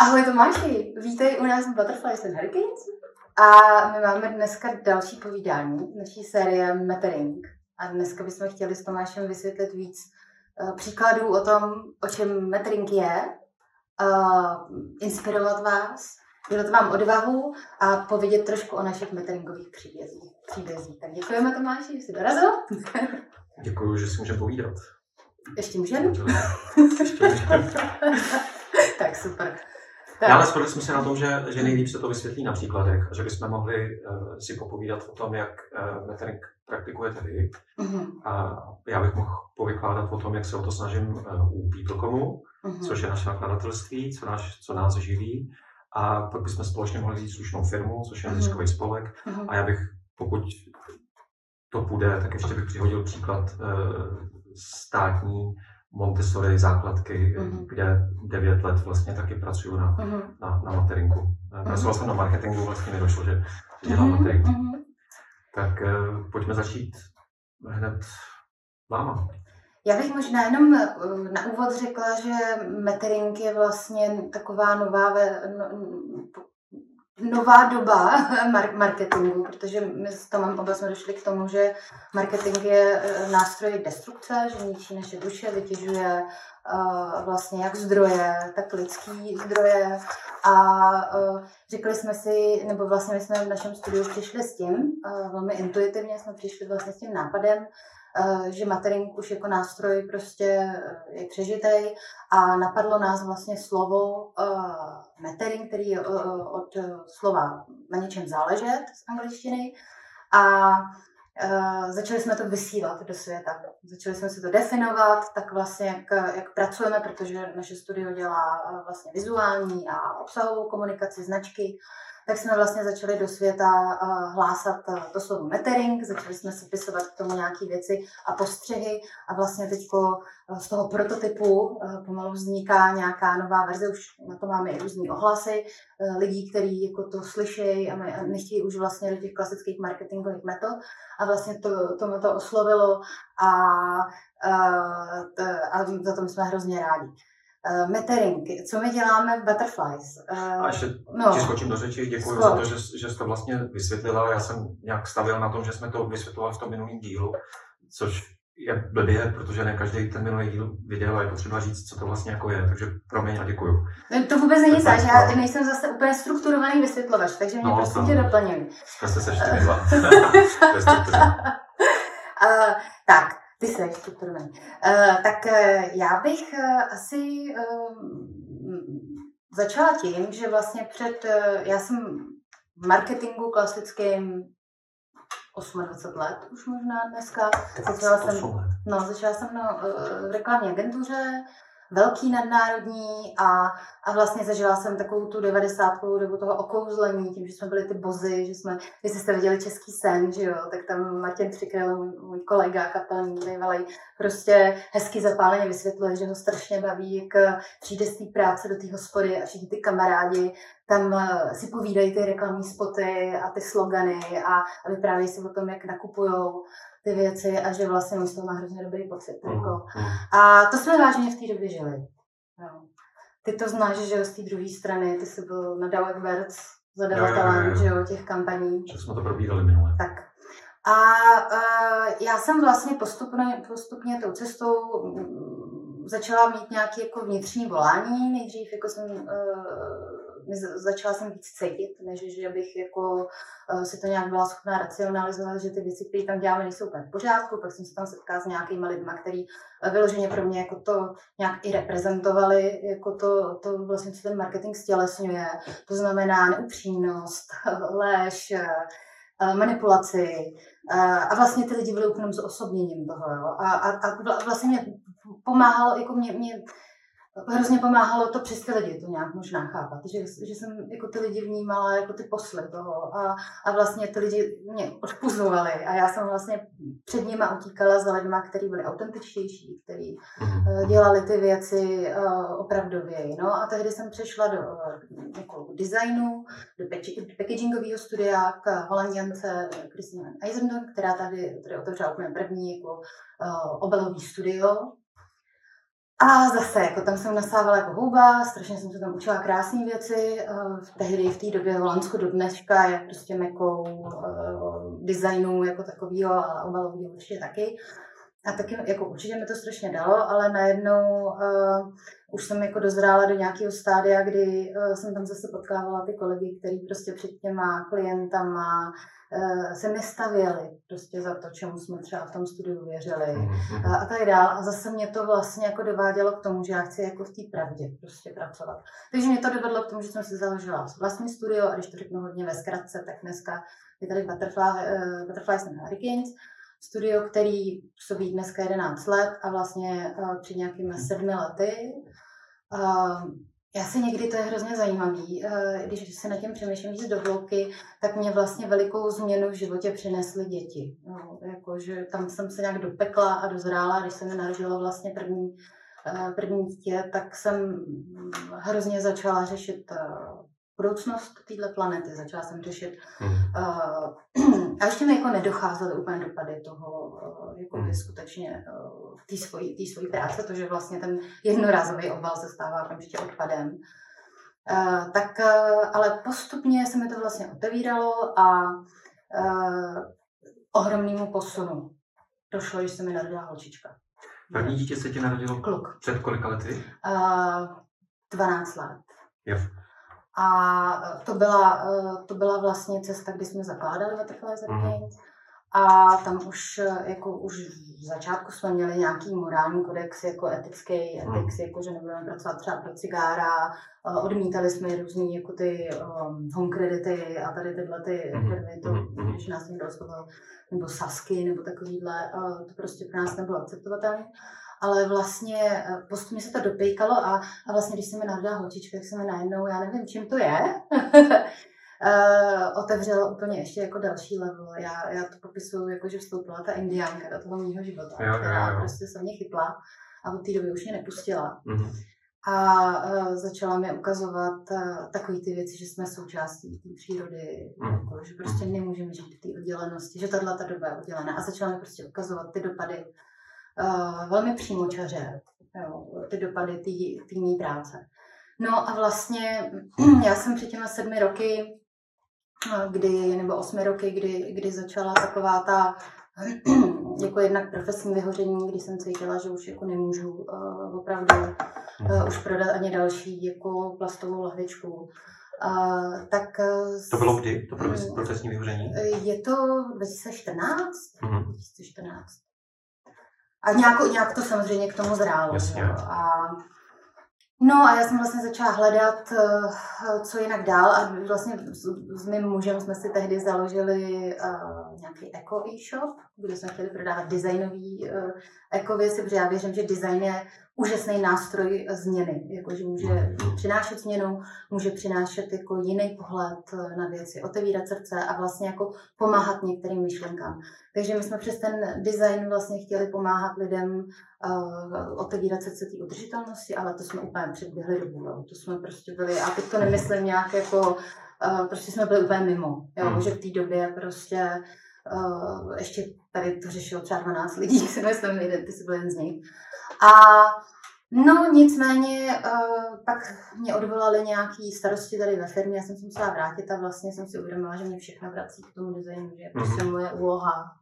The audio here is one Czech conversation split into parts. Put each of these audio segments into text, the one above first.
Ahoj Tomáši, vítej u nás v Butterflies and Hurricanes. A my máme dneska další povídání naší série Metering. A dneska bychom chtěli s Tomášem vysvětlit víc uh, příkladů o tom, o čem metering je, uh, inspirovat vás, dělat vám odvahu a povědět trošku o našich meteringových příbězích. příbězích. Tak děkujeme Tomáši, že jsi dorazil. Děkuji, že si můžeme povídat. Ještě můžeme? tak super. Tak. Ale shodli jsme se na tom, že, že nejlíp se to vysvětlí na příkladech, že bychom mohli uh, si popovídat o tom, jak uh, metering praktikujete vy. Uh-huh. A já bych mohl povykládat o tom, jak se o to snažím uh, u Peoplecomu, uh-huh. což je naše nakladatelství, co, náš, co nás živí. A pak bychom společně mohli vzít slušnou firmu, což je neziskový uh-huh. spolek. Uh-huh. A já bych, pokud to půjde, tak ještě bych přihodil příklad uh, státní Montessori základky, mm-hmm. kde 9 let vlastně taky pracuju na, mm-hmm. na, na materingku. Mm-hmm. Pracoval jsem na marketingu, vlastně mi došlo, že dělám mm-hmm. materingu. Mm-hmm. Tak uh, pojďme začít hned váma. Já bych možná jenom eh, na úvod řekla, že metering je vlastně taková nová, no, nová doba marketingu, protože my s Tomem oba jsme došli k tomu, že marketing je e, nástroj destrukce, že ničí naše duše, vytěžuje uh, vlastně jak zdroje, tak lidský zdroje. A uh, řekli jsme si, nebo vlastně my jsme v našem studiu přišli s tím, velmi intuitivně jsme přišli vlastně s tím nápadem, Eh, že matering už jako nástroj prostě eh, je přežitej a napadlo nás vlastně slovo uh, metering, který je od slova na něčem záležet z angličtiny a uh, začali jsme to vysílat do světa. Začali jsme si to definovat, tak vlastně jak, jak pracujeme, protože naše studio dělá vlastně vizuální a obsahovou komunikaci, značky, tak jsme vlastně začali do světa uh, hlásat uh, to slovo metering, začali jsme si pisovat k tomu nějaké věci a postřehy a vlastně teď uh, z toho prototypu pomalu vzniká nějaká nová verze, už na to máme i různý ohlasy lidí, kteří jako to slyší a, a nechtějí už vlastně do těch klasických marketingových metod a vlastně to, tomu to oslovilo a, t, a za to my jsme hrozně rádi. Uh, metering, co my děláme v Butterflies. Uh, a ještě no, ti skočím do řeči, děkuji za to, že, že jsi to vlastně vysvětlila. Já jsem nějak stavil na tom, že jsme to vysvětlovali v tom minulém dílu, což je blbě, protože ne každý ten minulý díl viděl a je potřeba říct, co to vlastně jako je. Takže promiň a děkuji. No, to vůbec není záž, já nejsem zase úplně strukturovaný vysvětlovač, takže mě no, prostě tě doplňuji. Jsme se sešli dva. uh, tak, ty jsi strukturovaný. Uh, tak uh, já bych uh, asi uh, začala tím, že vlastně před, uh, já jsem v marketingu klasickým 28 let už možná dneska. Začala jsem, no, začala jsem na uh, reklamní agentuře, velký nadnárodní a, a vlastně zažila jsem takovou tu 90. dobu toho okouzlení, tím, že jsme byli ty bozy, že jsme, jestli jste viděli Český sen, že jo, tak tam Martin Přikryl, můj, můj kolega kapelní, bývalý, prostě hezky zapáleně vysvětluje, že ho strašně baví, jak přijde z té práce do té hospody a všichni ty kamarádi tam eh, si povídají ty reklamní spoty a ty slogany a, a vyprávějí si o tom, jak nakupujou ty věci a že vlastně z toho má hrozně dobrý pocit. Mm, jako. Mm. A to jsme vážně v té době žili. No. Ty to znáš, že z té druhé strany, ty jsi byl na Dalek Words zadavatelem, že jo, těch kampaní. Že jsme to probírali minule. Tak. A uh, já jsem vlastně postupně, postupně tou cestou mm, začala mít nějaké jako vnitřní volání. Nejdřív jako jsem uh, začala jsem víc cítit, než že bych jako uh, si to nějak byla schopná racionalizovat, že ty věci, které tam děláme, nejsou úplně v pořádku. Pak jsem se tam setkala s nějakými lidmi, kteří uh, vyloženě pro mě jako to nějak i reprezentovali, jako to, to vlastně, co ten marketing stělesňuje. To znamená neupřímnost, lež, uh, manipulaci. A vlastně ty lidi byli úplně s osobněním toho. Jo. A, a, a vlastně mě pomáhalo, jako mě, mě hrozně pomáhalo to přes ty lidi to nějak možná chápat, že, že jsem jako ty lidi vnímala jako ty posly toho a, a vlastně ty lidi mě odpuzovali a já jsem vlastně před nima utíkala za lidma, kteří byli autentičtější, kteří uh, dělali ty věci uh, opravdově. No a tehdy jsem přešla do uh, designu, do packagingového studia k holanděnce Christine Eisenberg, která tady, tady otevřela úplně první jako uh, obalový studio A zase, jako tam jsem nasávala jako houba, strašně jsem se tam učila krásné věci. Uh, tehdy v té době v Holandsku do dneška je prostě mekou uh, designu jako takového a obalového určitě taky. A taky jako určitě mi to strašně dalo, ale najednou uh, už jsem jako dozrála do nějakého stádia, kdy uh, jsem tam zase potkávala ty kolegy, který prostě před těma klientama uh, se nestavěli prostě za to, čemu jsme třeba v tom studiu věřili a, a tak dál. A zase mě to vlastně jako dovádělo k tomu, že já chci jako v té pravdě prostě pracovat. Takže mě to dovedlo k tomu, že jsem si založila vlastní studio a když to řeknu hodně ve zkratce, tak dneska je tady Butterfly, uh, Butterflies and Hurricanes, studio, který působí dneska 11 let a vlastně uh, před nějakými sedmi lety. Uh, já si někdy, to je hrozně zajímavý, uh, když se na tím přemýšlím víc do hloubky, tak mě vlastně velikou změnu v životě přinesly děti. No, jako, že tam jsem se nějak dopekla a dozrála, když se mi narodilo vlastně první, uh, první dítě, tak jsem hrozně začala řešit uh, budouctnost téhle planety. Začala jsem řešit. Mm. Uh, a ještě mi jako nedocházely úplně dopady toho, uh, jako mm. skutečně uh, té svojí, svojí práce, to, že vlastně ten jednorázový obal se stává okamžitě odpadem. Uh, tak, uh, ale postupně se mi to vlastně otevíralo a uh, ohromnému posunu došlo, že se mi narodila holčička. První dítě se ti narodilo Kluk. před kolika lety? Uh, 12 let. Jo. A to byla, eh, to byla vlastně cesta, kdy jsme zakládali Butterflies mm-hmm. A tam už, eh, jako už v začátku jsme měli nějaký morální kodex, jako etický, mm. etik, jako že nebudeme pracovat třeba pro cigára, eh, odmítali jsme různý jako ty um, home credity a tady tyhle ty firmy, to, mm. když nás někdo oslovil, nebo Sasky, nebo takovýhle, to prostě pro nás nebylo akceptovatelné ale vlastně eh, postupně se to dopejkalo a, a vlastně, když se mi narodila holčička, tak se mi najednou, já nevím, čím to je, uh, otevřelo úplně ještě jako další level. Já, já to popisuju jako, že vstoupila ta indiánka do toho mého života, jo, která jo, jo. prostě se mě chytla a od té doby už mě nepustila. Mm-hmm. A uh, začala mi ukazovat uh, takové ty věci, že jsme součástí té přírody, mm. jako, že prostě mm. nemůžeme žít v té oddělenosti, že tahle ta doba je oddělená. A začala mi prostě ukazovat ty dopady uh, velmi přímočaře, jo, ty dopady té mý práce. No a vlastně já jsem před těma sedmi roky, eh, kdy, nebo osmi roky, kdy, kdy začala taková ta jako jednak profesní vyhoření, kdy jsem cítila, že už jako nemůžu uh, opravdu uh, už prodat ani další jako plastovou lahvičku. Uh, tak, to bylo kdy, to profesní vyhoření? Je to 2014. Mm-hmm. 2014. A nějak, nějak to samozřejmě k tomu zrálo. Jasně. A, no a já jsem vlastně začala hledat, eh, co jinak dál a vlastně s, s mým mužem jsme si tehdy založili uh, nějaký eco e-shop, kde jsme chtěli prodávat designový uh, eco věci, protože já věřím, že design je úžasný nástroj změny, jako že může přinášet změnu, může přinášet jako jiný pohled na věci, otevírat srdce a vlastně jako pomáhat některým myšlenkám. Takže my jsme přes ten design vlastně chtěli pomáhat lidem uh, otevírat srdce té udržitelnosti, ale to jsme úplně předběhli dobu. Jo. To jsme prostě byli, a teď to nemyslím nějak jako, uh, prostě jsme byli úplně mimo. Jo, hmm. že v té době prostě uh, ještě tady to řešilo třeba 12 lidí, si myslím, ty jsi byl jeden z nich. A No nicméně uh, pak mě odvolali nějaký starosti tady ve firmě, já jsem se musela vrátit a vlastně jsem si uvědomila, že mě všechno vrací k tomu designu, že je prostě mm-hmm. moje úloha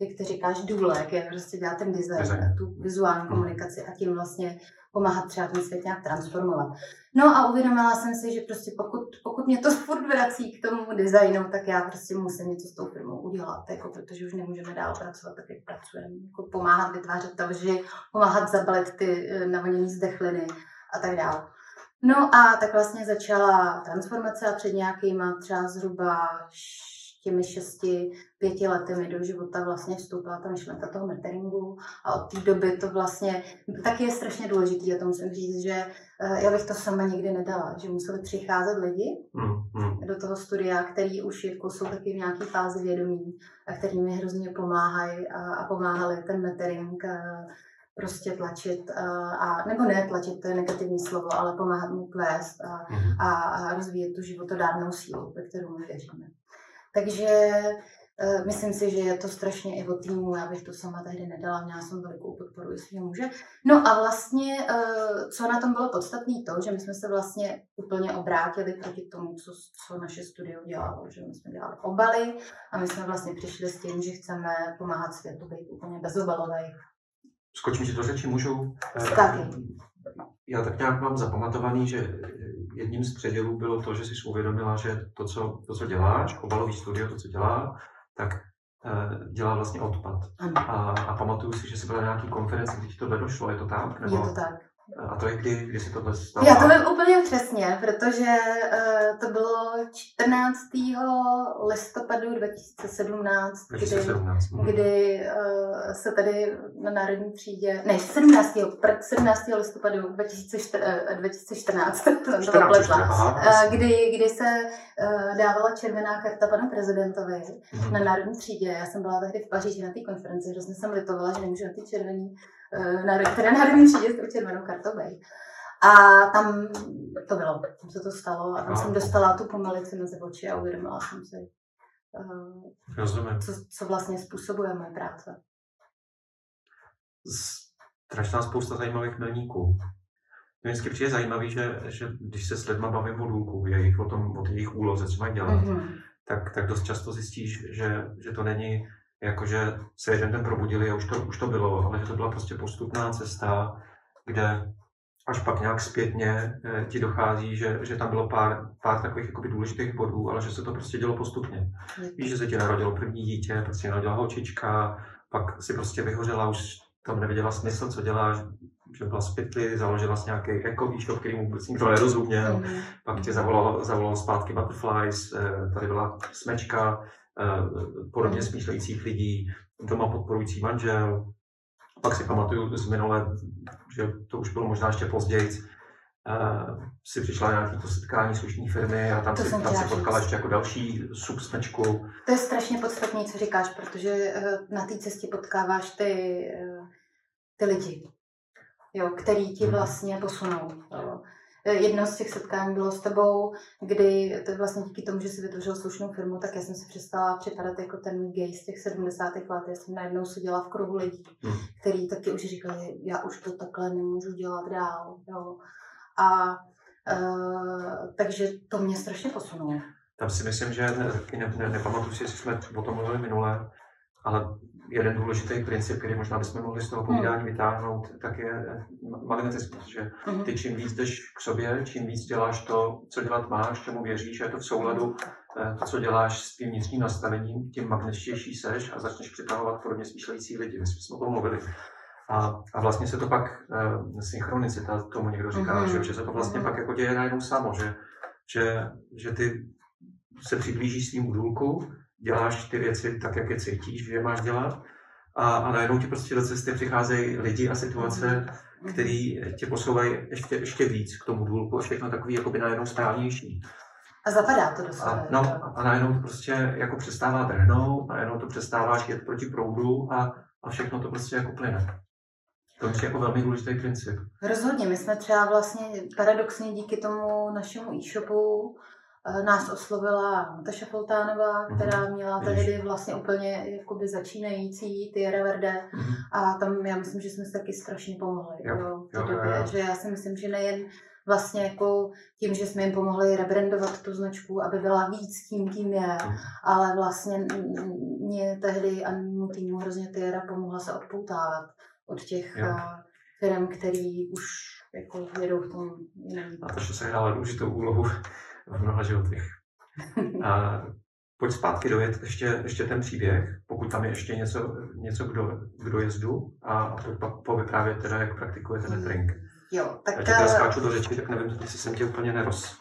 jak ty říkáš, důlek, je prostě dělat ten design, design. tu vizuální hmm. komunikaci a tím vlastně pomáhat třeba ten svět nějak transformovat. No a uvědomila jsem si, že prostě pokud, pokud mě to furt vrací k tomu designu, tak já prostě musím něco s tou firmou udělat, jako protože už nemůžeme dál pracovat tak, jak pracujeme. Jako pomáhat vytvářet ta lži, pomáhat zabalit ty eh, navoněné zdechliny a tak dále. No a tak vlastně začala transformace a před nějakýma třeba zhruba těmi šesti, pěti lety mi do života vlastně vstoupila ta myšlenka toho meteringu a od té doby to vlastně taky je strašně důležitý, a to musím říct, že eh, já bych to sama nikdy nedala, že museli přicházet lidi mm, mm. do toho studia, který už jako jsou taky v nějaké fázi vědomí a který mi hrozně pomáhají a, a pomáhali ten metering a, prostě tlačit, a, a, nebo ne tlačit, to je negativní slovo, ale pomáhat mu kvést a, mm. a, a rozvíjet tu životodárnou sílu, ve kterou my věříme. Takže Eh, myslím si, že je to strašně i o týmu, já bych to sama tehdy nedala, měla jsem velikou podporu i svého muže. No a vlastně, eh, co na tom bylo podstatné, to, že my jsme se vlastně úplně obrátili proti tomu, co, co naše studio dělalo, že my jsme dělali obaly a my jsme vlastně přišli s tím, že chceme pomáhat světu být úplně bezobalový. Skočím ti do řeči, můžu? Taky. Já tak nějak mám zapamatovaný, že jedním z předělů bylo to, že jsi uvědomila, že to, co, to, co děláš, obalový studio, to, co dělá, tak uh, dělá vlastně odpad. A, a pamatuju si, že jsi byla na nějaký konferenci, kdy ti to došlo, je to tak? Nebo... Je to tak. A to je kdy, kdy si to stalo? Já to vím úplně přesně, protože uh, to bylo 14. listopadu 2017, 2017 kdy, mm. kdy uh, se tady na Národní třídě, ne, 17. 17. listopadu 2014, 2014 to 14, uh, kdy, kdy se uh, dávala červená karta panu prezidentovi mm. na Národní třídě. Já jsem byla tehdy v Paříži na té konferenci, hrozně jsem litovala, že nemůžu na ty červený Eh, na, které národní třídě s tou červenou kartou. A tam to bylo, tam se to stalo a tam jsem dostala tu pomelici mezi oči a uvědomila jsem si, uh, co, co vlastně způsobuje moje práce. Strašná spousta zajímavých milníků. Mě vždycky přijde zajímavý, že, že když se s lidma bavím o důlku, jejich, o, tom, o jejich úloze, co mají dělat, mm-hmm. tak, tak dost často zjistíš, že, že to není jakože se jeden den probudili a už to, už to bylo, ale že to byla prostě postupná cesta, kde až pak nějak zpětně eh, ti dochází, že, že tam bylo pár, pár takových jakoby důležitých bodů, ale že se to prostě dělo postupně. Víš, že se ti narodilo první dítě, pak si narodila holčička, pak si prostě vyhořela, už tam neviděla smysl, co děláš, že byla zpětli, založila si nějaký eco shop, který mu vůbec nikdo nerozuměl, mm. pak tě zavolal, zavolal zpátky Butterflies, eh, tady byla smečka, podobně smýšlejících lidí, doma podporující manžel. Pak si pamatuju z minule, že to už bylo možná ještě později, uh, si přišla na nějaké to setkání slušní firmy a tam to si, tam si potkala ještě jako další subsmečku. To je strašně podstatné, co říkáš, protože uh, na té cestě potkáváš ty, uh, ty lidi, jo, který ti mhm. vlastně posunou. Jo. Eh, jedno z těch setkání bylo s tebou, kdy to vlastně díky tomu, že si vytvořil slušnou firmu, tak já jsem si přestala připadat jako ten gay z těch 70. let. Já jsem najednou seděla v kruhu lidí, hmm. který taky už říkali, já už to takhle nemůžu dělat dál. Jo. A uh, takže to mě strašně posunulo. Tam si myslím, že ne, ne, ne, nepamatuji si, jestli jsme o tom mluvili minule, ale jeden důležitý princip, který možná bychom mohli z toho povídání hmm. vytáhnout, tak je eh, magnetismus, že hmm. ty čím víc jdeš k sobě, čím víc děláš to, co dělat máš, čemu věříš, je to v souladu, eh, to, co děláš s tím vnitřním nastavením, tím magnetičtější seš a začneš přitahovat podobně smýšlející lidi. My jsme o tom mluvili. A, a vlastně se to pak, uh, synchronicita, tomu někdo říká, mm-hmm. že, že se to vlastně mm-hmm. pak jako děje najednou samo, že, že, že ty se přiblížíš svým údulku, děláš ty věci tak, jak je cítíš, že je máš dělat a, a najednou ti prostě do cesty přicházejí lidi a situace, které tě posouvají ještě, ještě víc k tomu důlku a všechno takový jakoby najednou správnější. A zapadá to do sebe. A, no, a najednou to prostě jako přestává drhnout, najednou to přestáváš jet proti proudu a, a všechno to prostě jako plyne. To je jako velmi důležitý princip. Rozhodně, my jsme třeba vlastně paradoxně díky tomu našemu e-shopu nás oslovila Nataša Foltánová, mhm. která měla tehdy vlastně úplně jakoby začínající Tierra Verde mm-hmm. a tam já myslím, že jsme se taky strašně pomohli jo, jo, v té době, jo, jo. že já si myslím, že nejen vlastně jako tím, že jsme jim pomohli rebrandovat tu značku, aby byla víc tím, kým je, mm. ale vlastně mě tehdy a mému týmu hrozně Tierra pomohla se odpoutávat od těch jo. Eh, firm, který už jako jedou v tom jiném. A to, že se hrála důležitou úlohu v mnoha životech. A pojď zpátky dojet ještě, ještě ten příběh, pokud tam je ještě něco, něco k, do, dojezdu a, pak povyprávět teda, jak praktikujete netring. Jo, tak... Já tě teda skáču do řeči, tak nevím, jestli jsem tě úplně neroz,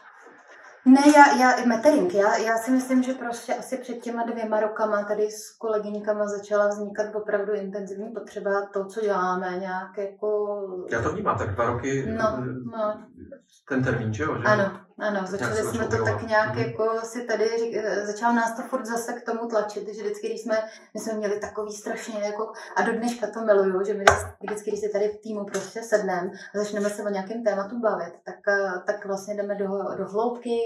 ne, já, já metering, já, já si myslím, že prostě asi před těma dvěma rokama tady s kolegyňkama začala vznikat opravdu intenzivní potřeba to, co děláme, nějak jako... Já to vnímám, tak dva roky, no, no. ten termín, že jo? Že? Ano, ano, začali jsme to tak nějak mm-hmm. jako si tady, začalo nás to furt zase k tomu tlačit, že vždycky, když jsme, my jsme měli takový strašně jako, a do dneška to miluju, že my vždycky, když si tady v týmu prostě sedneme a začneme se o nějakém tématu bavit, tak, tak vlastně jdeme do, do hloubky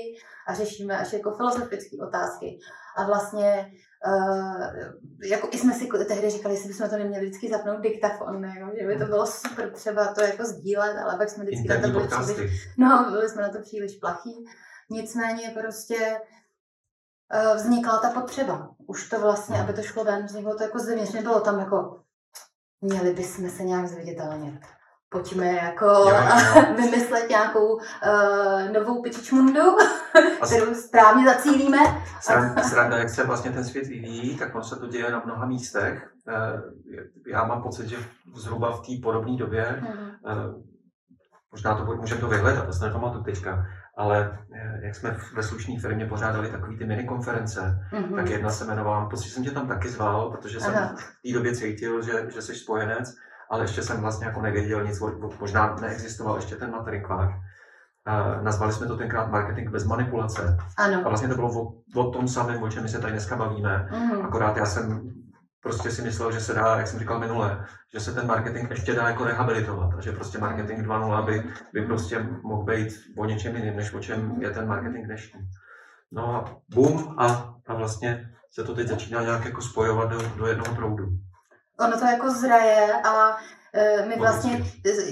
a řešíme až jako filozofické otázky. A vlastně Uh, jako i jsme si tehdy říkali, jestli bychom to neměli vždycky zapnout diktafon, jako, že by to bylo super třeba to jako sdílet, ale pak jsme vždycky na to byli příliš, no, byli jsme na to příliš plachý. Nicméně prostě uh, vznikla ta potřeba. Už to vlastně, aby to šlo ven, vzniklo to jako zevnitř, nebylo tam jako měli bychom se nějak zviditelnit pojďme jako jo, jo. vymyslet nějakou uh, novou pičičmundu, kterou správně zacílíme. Sranda, jak se vlastně ten svět vyvíjí, tak on se to děje na mnoha místech. Uh, já mám pocit, že zhruba v té podobné době, uh, možná to můžeme to vyhledat, já se nepamatuju teďka, ale jak jsme ve slušné firmě pořádali takové ty mini konference, mm-hmm. tak jedna se jmenovala, pocit, že jsem tě tam taky zval, protože jsem Aha. v té době cítil, že, že jsi spojenec ale ještě jsem vlastně jako nevěděl nic, možná neexistoval ještě ten materikvák. Uh, nazvali jsme to tenkrát marketing bez manipulace. Ano. A vlastně to bylo o, o tom samém, o čem my se tady dneska bavíme. Mm. Akorát já jsem prostě si myslel, že se dá, jak jsem říkal minule, že se ten marketing ještě dá jako rehabilitovat a že prostě marketing 2.0 by, by prostě mohl být o něčem jiným, než o čem je ten marketing dnešní. No a boom a, a vlastně se to teď začíná nějak jako spojovat do, do jednoho proudu ono to jako zraje a e, my vlastně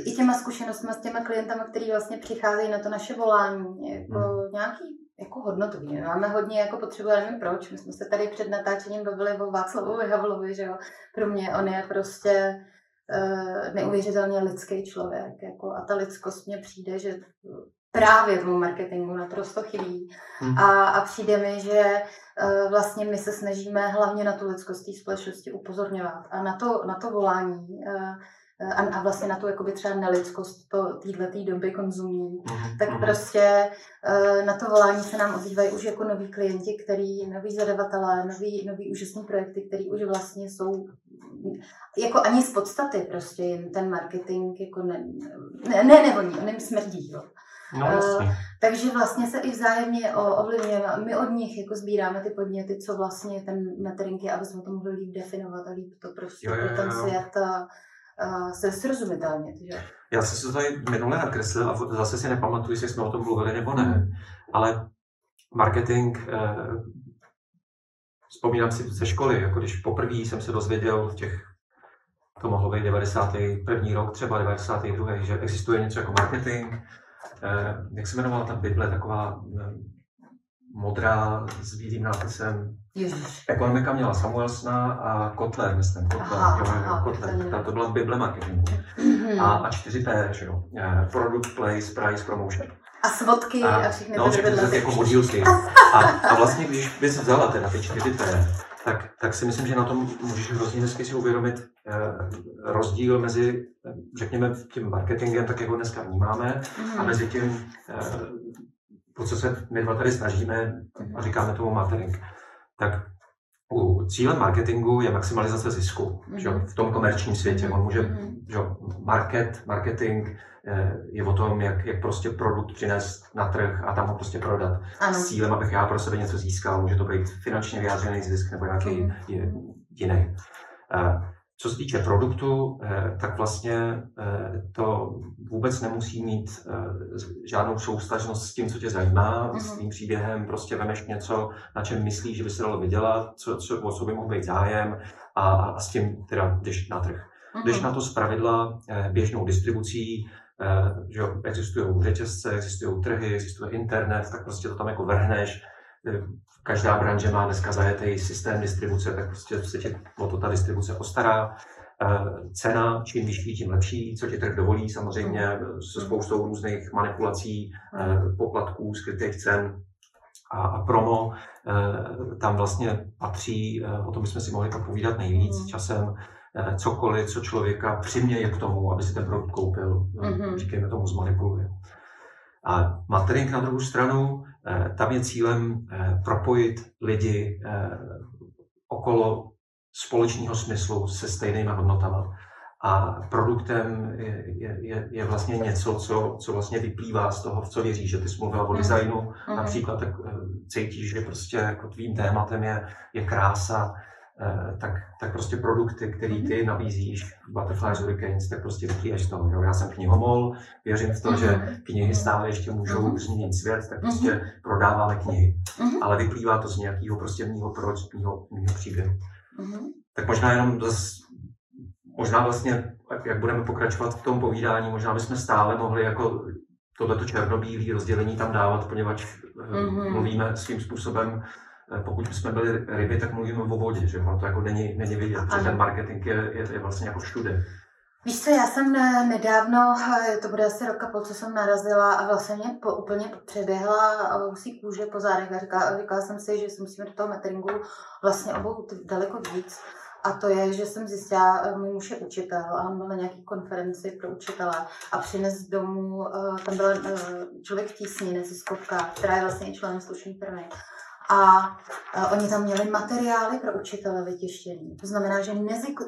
i těma zkušenostmi s těma klientama, který vlastně přicházejí na to naše volání, jako hmm. nějaký jako hodnotový. Máme hodně, jako potřebujeme, nevím proč, my jsme se tady před natáčením bavili o Václavu Havlovi, že jo. Pro mě on je prostě uh, neuvěřitelně lidský člověk, jako a ta lidskost mně přijde, že právě v marketingu naprosto chybí. Hmm. A, a přijde mi, že uh, vlastně my se snažíme hlavně na tu lidskost té společnosti upozorňovat a na to, na to volání uh, a, a vlastně na tu jakoby třeba nelidskost této doby konzumní, mm-hmm. tak mhm. prostě uh, na to volání se nám ozývají už jako noví klienti, který, noví zadavatelé, noví, noví úžasní projekty, který už vlastně jsou jako ani z podstaty prostě ten marketing jako ne, ne, ne nevoní, on jim smrdí. Jo. No, uh, takže vlastně se i vzájemně ovlivňujeme. My od nich jako sbíráme ty podněty, co vlastně ten metering je, aby jsme to mohli líp definovat a líp to prostě jo, jo, jo. ten svět a se srozumitelně. Že? Já jsem si to tady minule nakreslil a zase si nepamatuju, jestli jsme o tom mluvili nebo ne, ale marketing, eh, vzpomínám si ze školy, jako když poprvé jsem se dozvěděl v těch to mohlo být 91. rok, třeba 92. že existuje něco jako marketing, jak se jmenovala ta Bible, taková eh, modrá s bílým nápisem. Ježiš. Ekonomika měla Samuelsona a Kotler, myslím. Kotler, aha, jo, aha, Kotler. Ta, to byla Bible marketingu. Mm-hmm. A, a 4P, že jo. Eh, product, place, price, promotion. A svodky a, a všechny no, všechny ty jako modílky. A, a vlastně, když bys vzala teda ty 4P, tak, tak si myslím, že na tom můžeš hrozně hezky si uvědomit eh, rozdíl mezi, řekněme, tím marketingem, tak jak ho dneska vnímáme, mm. a mezi tím, eh, po co se my dva tady snažíme a říkáme tomu marketing. Tak cílem marketingu je maximalizace zisku mm. že, v tom komerčním světě. On může, mm. že, market, marketing eh, je o tom, jak, jak prostě produkt přinést na trh a tam ho prostě prodat. Ano. S cílem, abych já pro sebe něco získal. Může to být finančně vyjádřený zisk nebo nějaký mm. jiný. Co se týče produktu, eh, tak vlastně eh, to vůbec nemusí mít eh, žádnou soustažnost s tím, co tě zajímá, mm-hmm. s tím příběhem, prostě vemeš něco, na čem myslíš, že by se dalo vydělat, co, co, o co by mohl být zájem a, a s tím teda jdeš na trh. Mm-hmm. Jdeš na to z pravidla běžnou distribucí, že existují řetězce, existují trhy, existuje internet, tak prostě to tam jako vrhneš, každá branže má dneska zajetý systém distribuce, tak prostě se tě o to ta distribuce postará. Eh, cena, čím vyšší, tím lepší, co ti trh dovolí, samozřejmě se spoustou různých manipulací, eh, poplatků, skrytých cen a, a promo. Eh, tam vlastně patří, o tom bychom si mohli povídat nejvíc mm. časem, cokoliv, co člověka přiměje k tomu, aby si ten produkt koupil, mm-hmm. říkejme tomu zmanipuluje. A matering na druhou stranu, tam je cílem eh, propojit lidi eh, okolo společného smyslu se stejnými hodnotami. A produktem je, je, je vlastně něco, co, co vlastně vyplývá z toho, v co věříš, že ty jsi mluvila o designu, mm. například tak cítíš, že prostě jako tvým tématem je, je krása, Eh, tak, tak prostě produkty, které ty mhm. nabízíš v Butterflies Hurricanes, tak prostě vypíješ z toho. Jo? Já jsem knihomol, věřím v to, že mhm. knihy stále ještě můžou mhm. změnit svět, tak prostě prodáváme knihy. Ale vyplývá to z nějakého prostě mýho proč, mýho, mýho příběhu. Tak možná jenom zase možná vlastně, jak budeme pokračovat v tom povídání, možná bychom stále mohli jako tohleto černobílé rozdělení tam dávat, poněvadž mm-hmm. mluvíme svým způsobem Eh, pokud jsme byli ryby, tak mluvíme o vodě, že ono to jako není, není vidět, že ten marketing je, je, je vlastně jako všude. Víš co, já jsem nedávno, eh, to bude asi roka po, co jsem narazila a vlastně mě po, úplně přeběhla husí kůže po zádech a říkala, říkala jsem si, že si musíme do toho meteringu vlastně obou daleko víc. A to je, že jsem zjistila, eh, můj muž je učitel a on byl na nějaké konferenci pro učitele a přines domů, tam byl člověk v tísni, neziskovka, která je vlastně členem slušný firmy a oni tam měli materiály pro učitele vytištění. To znamená, že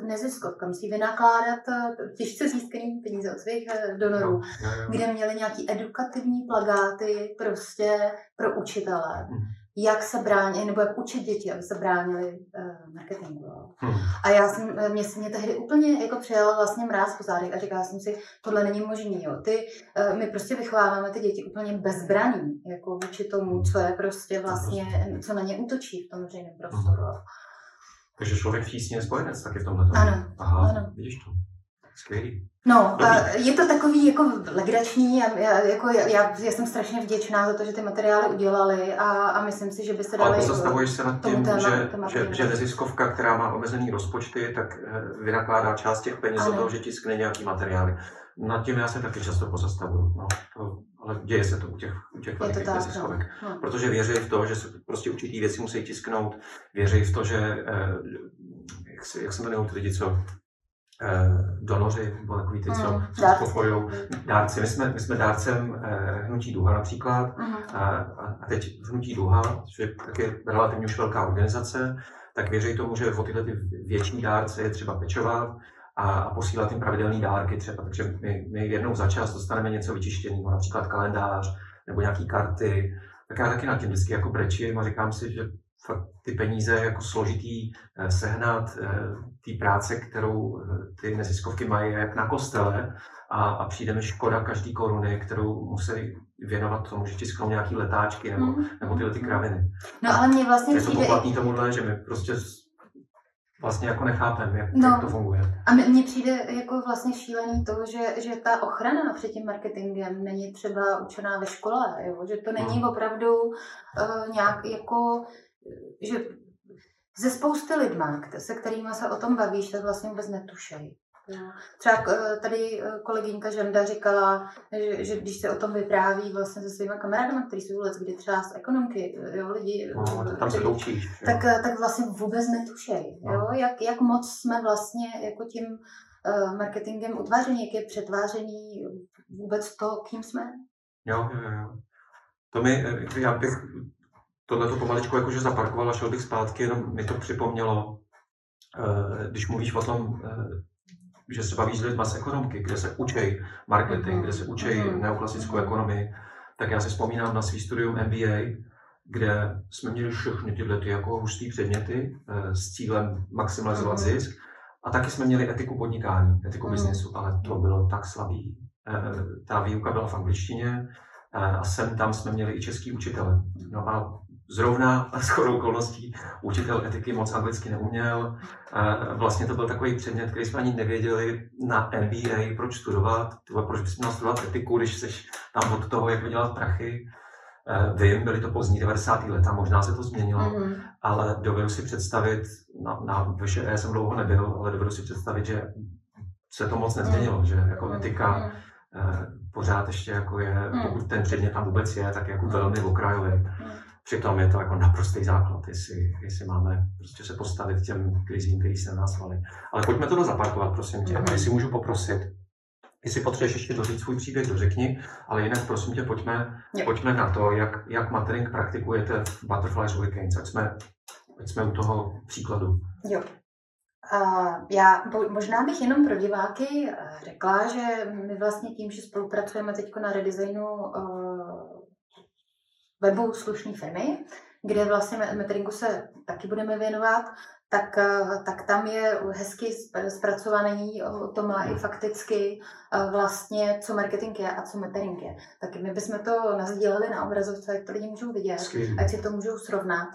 neziskovka musí vynakládat e, těžce získané peníze od svých e, donorů, no, no, no. kde měli nějaký edukativní plagáty prostě pro učitele. Hmm jak se bránit, nebo jak učit děti, aby se bránili uh, marketingu. Hmm. A já jsem, eh, mě, mě tehdy úplně jako přijel vlastně mráz po zádech a říkala jsem si, tohle není možný, jo. Ty, uh, my prostě vychováváme ty děti úplně bezbraný, jako vůči tomu, co je prostě vlastně, co na ně útočí v tom veřejném prostoru. Hmm. Takže člověk v tísně je spojenec taky v tomhle. Ano, Aha, ano. vidíš to. Skvělý. No, je to takový jako legrační a já, jako já, já jsem strašně vděčná za to, že ty materiály udělali a, a myslím si, že by se dali... Ale pozastavuješ se nad tím, téma, že, že, že neziskovka, která má omezený rozpočty, tak eh, vynakládá část těch peněz za to, že tiskne nějaký materiály. Nad tím já se taky často pozastavuju. No, to, ale děje se to u těch, u těch velikých no. neziskovek. No. Protože věří v to, že se prostě určitý věci musí tisknout, věří v to, že eh, jak se, jak se jmenují ty lidi, co donoři, nebo takový ty, co, mm, co spokojují dárci. My jsme, my jsme dárcem eh, Hnutí Duha například mm. a, a teď Hnutí Duha, což je taky relativně už velká organizace, tak věří tomu, že o tyhle ty větší dárce je třeba pečovat a, a posílat jim pravidelné dárky třeba. Takže my, my jednou za čas dostaneme něco vyčištěného, například kalendář nebo nějaké karty. Tak já taky na tím vždycky jako brečím a říkám si, že fakt ty peníze jako složitý eh, sehnat, eh, té práce, kterou eh, ty neziskovky mají jak na kostele a, a přijde mi škoda každý koruny, kterou musí věnovat tomu, že tisknou nějaký letáčky nebo, mm. nebo tyhle ty kraviny. No ale mě vlastně je to přijde... poplatný tomuhle, že my prostě vlastně jako nechápeme, jak, no. jak to funguje. A mně přijde jako vlastně šílený to, že, že ta ochrana před tím marketingem není třeba učená ve škole, jo? že to není hmm. opravdu uh, nějak jako že ze spousty lidma, se kterými se o tom bavíš, tak vlastně vůbec netušejí. Třeba eh, tady eh, kolegyňka Ženda říkala, že, že když se o tom vypráví vlastně se svými kamarádama, kteří jsou let, kdy třeba z ekonomky, jo, lidi, no, tam se učíš, tak, tak vlastně vůbec netušejí, no. jo, jak, jak moc jsme vlastně jako tím uh, marketingem utváření, jak je přetváření vůbec to, kým jsme. Jo, jo, jo. To mi, já bych tohle to pomaličku jakože zaparkoval a šel bych zpátky, jenom mi to připomnělo, eh, když mluvíš o tom, eh, že se bavíš s lidmi z ekonomky, kde se učí marketing, kde se učí mm-hmm. neoklasickou ekonomii, tak já si vzpomínám na svý studium MBA, kde jsme měli všechny tyhle ty jako hustý předměty eh, s cílem maximalizovat mm-hmm. zisk. A taky jsme měli etiku podnikání, etiku mm-hmm. biznesu, ale to bylo tak slabý. Ta výuka byla v angličtině a sem tam jsme měli i český učitele. No a Zrovna s chodou okolností učitel etiky moc anglicky neuměl. Vlastně to byl takový předmět, který jsme ani nevěděli na MBA, proč studovat, proč bys měl studovat etiku, když jsi tam od toho, jak vydělat prachy. E, vím, byly to pozdní 90. leta, možná se to změnilo, mm-hmm. ale dovedu si představit, na, na VŠE jsem dlouho nebyl, ale dovedu si představit, že se to moc nezměnilo, mm-hmm. že jako mhm. etika mm-hmm. pořád ještě jako je, mm. pokud ten předmět tam vůbec je, tak jako velmi okrajový. Mm. Přitom je to jako naprostý základ, jestli, jestli máme prostě se postavit těm krizím, který se na nás valí. Ale pojďme to zaparkovat, prosím tě. Mm-hmm. Jestli můžu poprosit, jestli potřebuješ ještě doříct svůj příběh, dořekni, ale jinak prosím tě, pojďme, pojďme na to, jak, jak matering praktikujete v Butterflies Hurricanes, ať jsme, ať jsme u toho příkladu. Jo. Uh, já možná bych jenom pro diváky eh, řekla, že my vlastně tím, že spolupracujeme teď na redesignu uh, webu slušné firmy, kde vlastně meteringu se taky budeme věnovat, tak, eh, tak tam je hezky zpracovaný, to má i fakticky eh, vlastně, co marketing je a co metering je. Tak my bychom to nazdíleli na obrazovce, ať to lidi můžou vidět, ať si to můžou srovnat.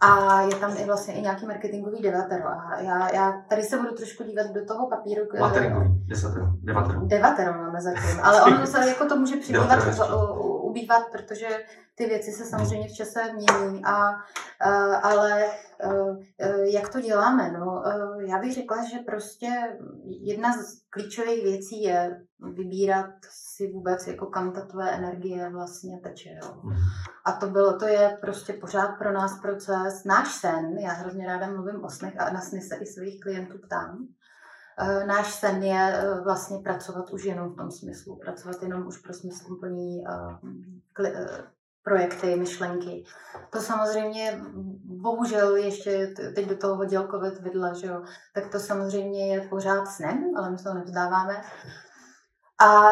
A je tam i vlastně i nějaký marketingový devatero. A já, já tady se budu trošku dívat do toho papíru. Marketingový, devatero. Devatero máme zatím, ale ono se jako to může přibývat, ubývat, protože ty věci se samozřejmě v čase mění, a, a, ale jak to děláme? No, já bych řekla, že prostě jedna z klíčových věcí je vybírat si vůbec, jako kam ta tvoje energie vlastně teče. Jo. A to bylo, to je prostě pořád pro nás proces, náš sen, já hrozně ráda mluvím o snech a na sny se i svých klientů ptám, Náš sen je vlastně pracovat už jenom v tom smyslu, pracovat jenom už pro smysluplný projekty, myšlenky. To samozřejmě, bohužel ještě teď do toho hodil COVID vidla, že jo, tak to samozřejmě je pořád snem, ale my se to nevzdáváme. A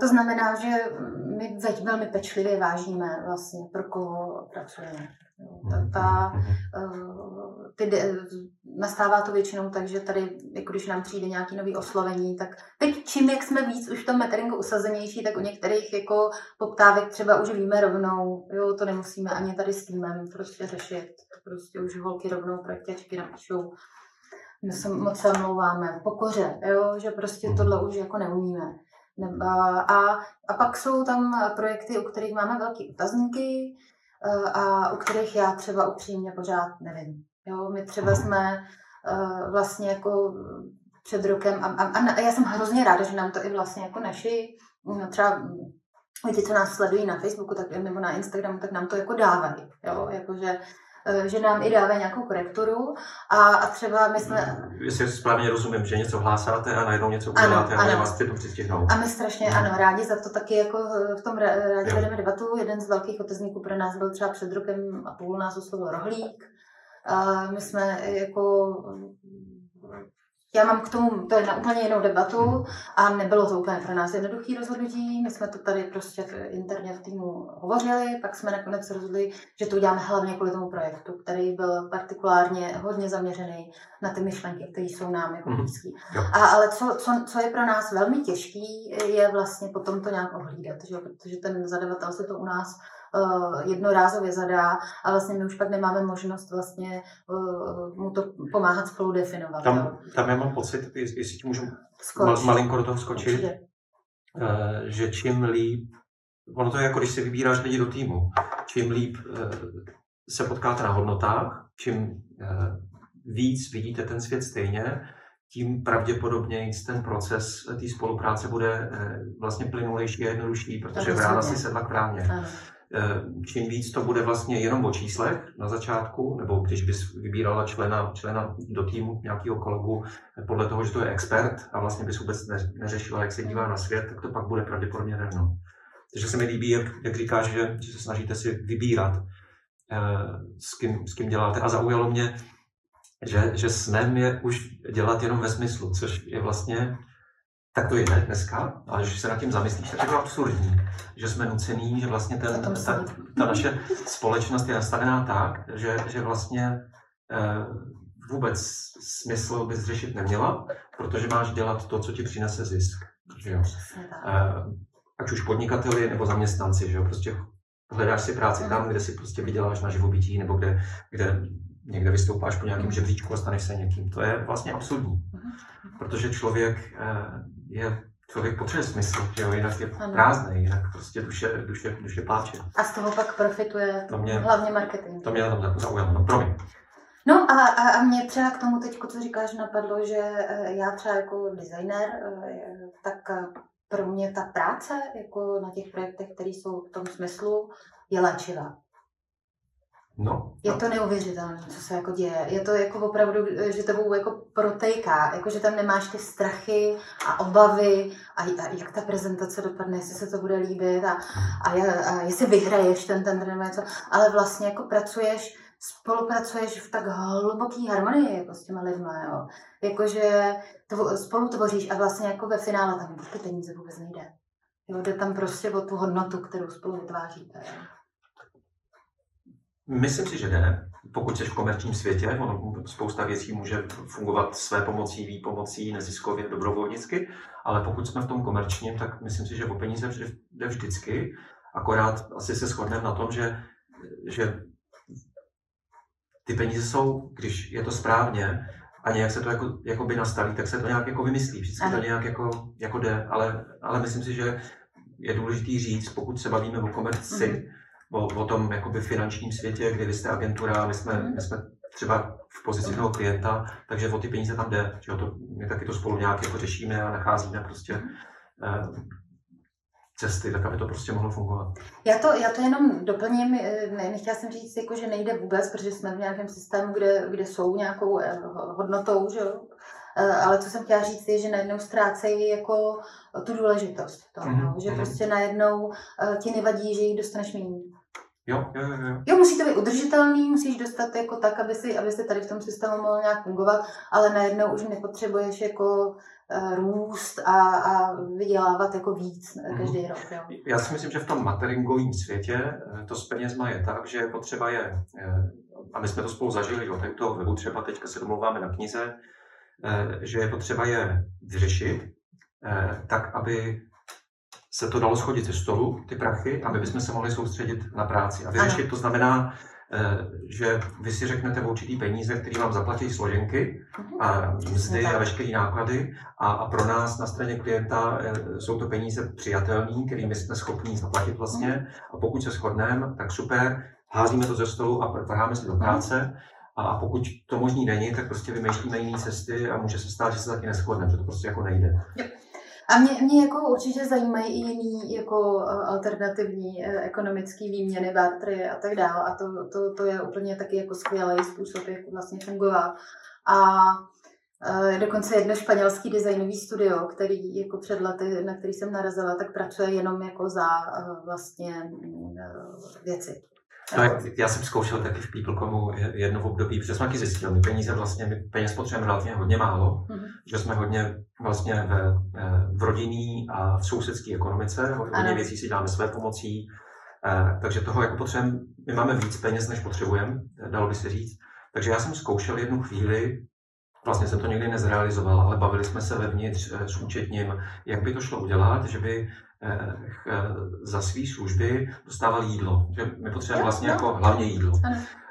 to znamená, že my velmi pečlivě vážíme vlastně, pro koho pracujeme. Ta, ta, eh, ty, nastává to většinou tak, že tady, jako když nám přijde nějaký nový oslovení, tak teď čím, jak jsme víc už v tom meteringu usazenější, tak u některých jako poptávek třeba už víme rovnou, jo, to nemusíme ani tady s týmem prostě řešit. Prostě už holky rovnou projektěčky napíšou, my se moc omlouváme, pokoře, jo, že prostě tohle už jako neumíme. A, a pak jsou tam projekty, u kterých máme velké otazníky, a u kterých já třeba upřímně pořád nevím. Jo, my třeba jsme uh, vlastně jako před rokem, a, a, a já jsem hrozně ráda, že nám to i vlastně jako naši, no třeba lidi, co nás sledují na Facebooku tak, nebo na Instagramu, tak nám to jako dávají. Jo? Jakože Eh, že nám i dávají nějakou korekturu a, a třeba my jsme... Jestli správně rozumím, že něco hlásáte a najednou něco uděláte a vás to přistihnout. A my strašně, ano, rádi za to taky jako v tom rádi jo. vedeme debatu. Jeden z velkých otazníků pro nás byl třeba před rokem a půl nás oslovil Rohlík. A my jsme jako já mám k tomu, to je na úplně jinou debatu a nebylo to úplně pro nás jednoduché rozhodnutí. My jsme to tady prostě interně v týmu hovořili, pak jsme nakonec rozhodli, že to uděláme hlavně kvůli tomu projektu, který byl partikulárně hodně zaměřený na ty myšlenky, které jsou nám jako mhm. blízké. A, ale co, co, co, je pro nás velmi těžký, je vlastně potom to nějak ohlídat, že? protože ten zadavatel se to u nás jednorázově zadá a vlastně my už pak nemáme možnost vlastně uh, mu to pomáhat spolu definovat. Tam, tam já mám pocit, jestli ti můžu mal, malinko do toho skočit, uh, že čím líp, ono to je jako když si vybíráš lidi do týmu, čím líp se potkáte na hodnotách, čím víc vidíte ten svět stejně, tím pravděpodobně ten proces té spolupráce bude vlastně plynulejší a jednodušší, protože rána si sedla k rámě. Eh, čím víc to bude vlastně jenom o číslech na začátku, nebo když bys vybírala člena, člena do týmu nějakého kolegu podle toho, že to je expert a vlastně bys vůbec neřešila, jak se dívá na svět, tak to pak bude pravděpodobně rovno. Takže se mi líbí, jak, jak říkáš, že, že se snažíte si vybírat, eh, s kým, s kým děláte. A zaujalo mě, že, že snem je už dělat jenom ve smyslu, což je vlastně tak to je dneska, ale když se nad tím zamyslíš, tak je to absurdní, že jsme nucení, že vlastně ten, ta, ta naše společnost je nastavená tak, že, že vlastně eh, vůbec smysl bys řešit neměla, protože máš dělat to, co ti přinese zisk. Že jo? Eh, ať už podnikateli nebo zaměstnanci, že jo? prostě hledáš si práci tam, kde si prostě vyděláš na živobytí, nebo kde, kde někde vystoupáš po nějakém žebříčku a staneš se někým. To je vlastně absurdní, protože člověk eh, je člověk potřebuje smysl, že jo, jinak je prázdný, jinak prostě duše, duše, duše pláče. A z toho pak profituje to mě, hlavně marketing. To mě na tom zaujalo, no promiň. No a, a, a mě třeba k tomu teď, co říkáš, napadlo, že eh, já třeba jako designer, eh, tak pro mě ta práce jako na těch projektech, které jsou v tom smyslu, je léčivá. No, je to neuvěřitelné, co se jako děje. Je to jako opravdu, že tebou jako protejká, jako že tam nemáš ty strachy a obavy a, a jak ta prezentace dopadne, jestli se to bude líbit a, a, a jestli vyhraješ ten ten nebo něco, ale vlastně jako pracuješ, spolupracuješ v tak hluboký harmonii jako s těma lidma, jo. Jakože tvo, spolu tvoříš a vlastně jako ve finále tam ty peníze vůbec nejde. Jo, jde tam prostě o tu hodnotu, kterou spolu vytváříte. Jo. Myslím si, že ne. Pokud jsi v komerčním světě, ono, spousta věcí může fungovat své pomocí, výpomocí, neziskově, dobrovolnicky, ale pokud jsme v tom komerčním, tak myslím si, že o peníze jde vždycky. Akorát asi se shodneme na tom, že, že ty peníze jsou, když je to správně, a nějak se to jako, jako by nastaví, tak se to nějak jako vymyslí. Vždycky to nějak jako, jako jde, ale, ale myslím si, že je důležité říct, pokud se bavíme o komerci, mm-hmm o, o tom jakoby finančním světě, kde vy jste agentura, my jsme, mm. my jsme třeba v pozici toho klienta, takže o ty peníze tam jde. Že to, my taky to spolu nějak jako řešíme a nacházíme prostě uh, cesty, tak aby to prostě mohlo fungovat. Já to, já to jenom doplním, eh, ne, nechtěla jsem říct, jako, že nejde vůbec, protože jsme v nějakém systému, kde, kde jsou nějakou eh, hodnotou, že jo? ale co jsem chtěla říct je, že najednou ztrácejí jako tu důležitost toho, mm-hmm. že mhm. prostě najednou ti nevadí, že jich dostaneš méně. Jo, jo, jo, jo. Jo, musí to být udržitelný, musíš dostat jako tak, aby si, aby si tady v tom systému mohl nějak fungovat, ale najednou už nepotřebuješ jako uh, růst a, a vydělávat jako víc mm-hmm. každý rok. Jo. Já si myslím, že v tom materingovém světě eh, to s penězma je tak, že potřeba je, eh, a my jsme to spolu zažili, jo, tady toho webu třeba teďka se domluváme na knize, že je potřeba je vyřešit tak, aby se to dalo schodit ze stolu, ty prachy, aby bychom se mohli soustředit na práci. A vyřešit to znamená, eh, že vy si řeknete určitý peníze, které vám zaplatí složenky a mzdy a veškeré náklady a, a pro nás na straně klienta eh, jsou to peníze přijatelné, kterými jsme schopni zaplatit vlastně a pokud se shodneme, tak super, házíme to ze stolu a vrháme se do práce a pokud to možný není, tak prostě vymýšlíme jiné cesty a může se stát, že se taky neschodneme, že to prostě jako nejde. Yep. A mě, mě jako určitě zajímají i jiný jako eh, alternativní eh, ekonomické výměny, bartery a tak dále. A to, to, to je úplně taky jako skvělý způsob, jak vlastně fungovat. A Uh, dokonce jedno španělský designový studio, který jako před lety, na který jsem narazila, tak pracuje jenom jako za vlastně uh, věci. No, já jsem zkoušel taky v Peoplecomu jedno v období, protože jsme taky zjistili, my peníze vlastně, my peněz potřebujeme relativně hodně málo, mm-hmm. že jsme hodně vlastně ve, eh, v rodinný a v sousedské ekonomice, hodně ano. věcí si děláme své pomocí, eh, takže toho jako potřebujeme, my máme víc peněz, než potřebujeme, dalo by se říct. Takže já jsem zkoušel jednu chvíli, vlastně jsem to nikdy nezrealizoval, ale bavili jsme se vevnitř eh, s účetním, jak by to šlo udělat, že by Eh, eh, za své služby dostával jídlo. Že my potřebujeme vlastně no. jako hlavně jídlo.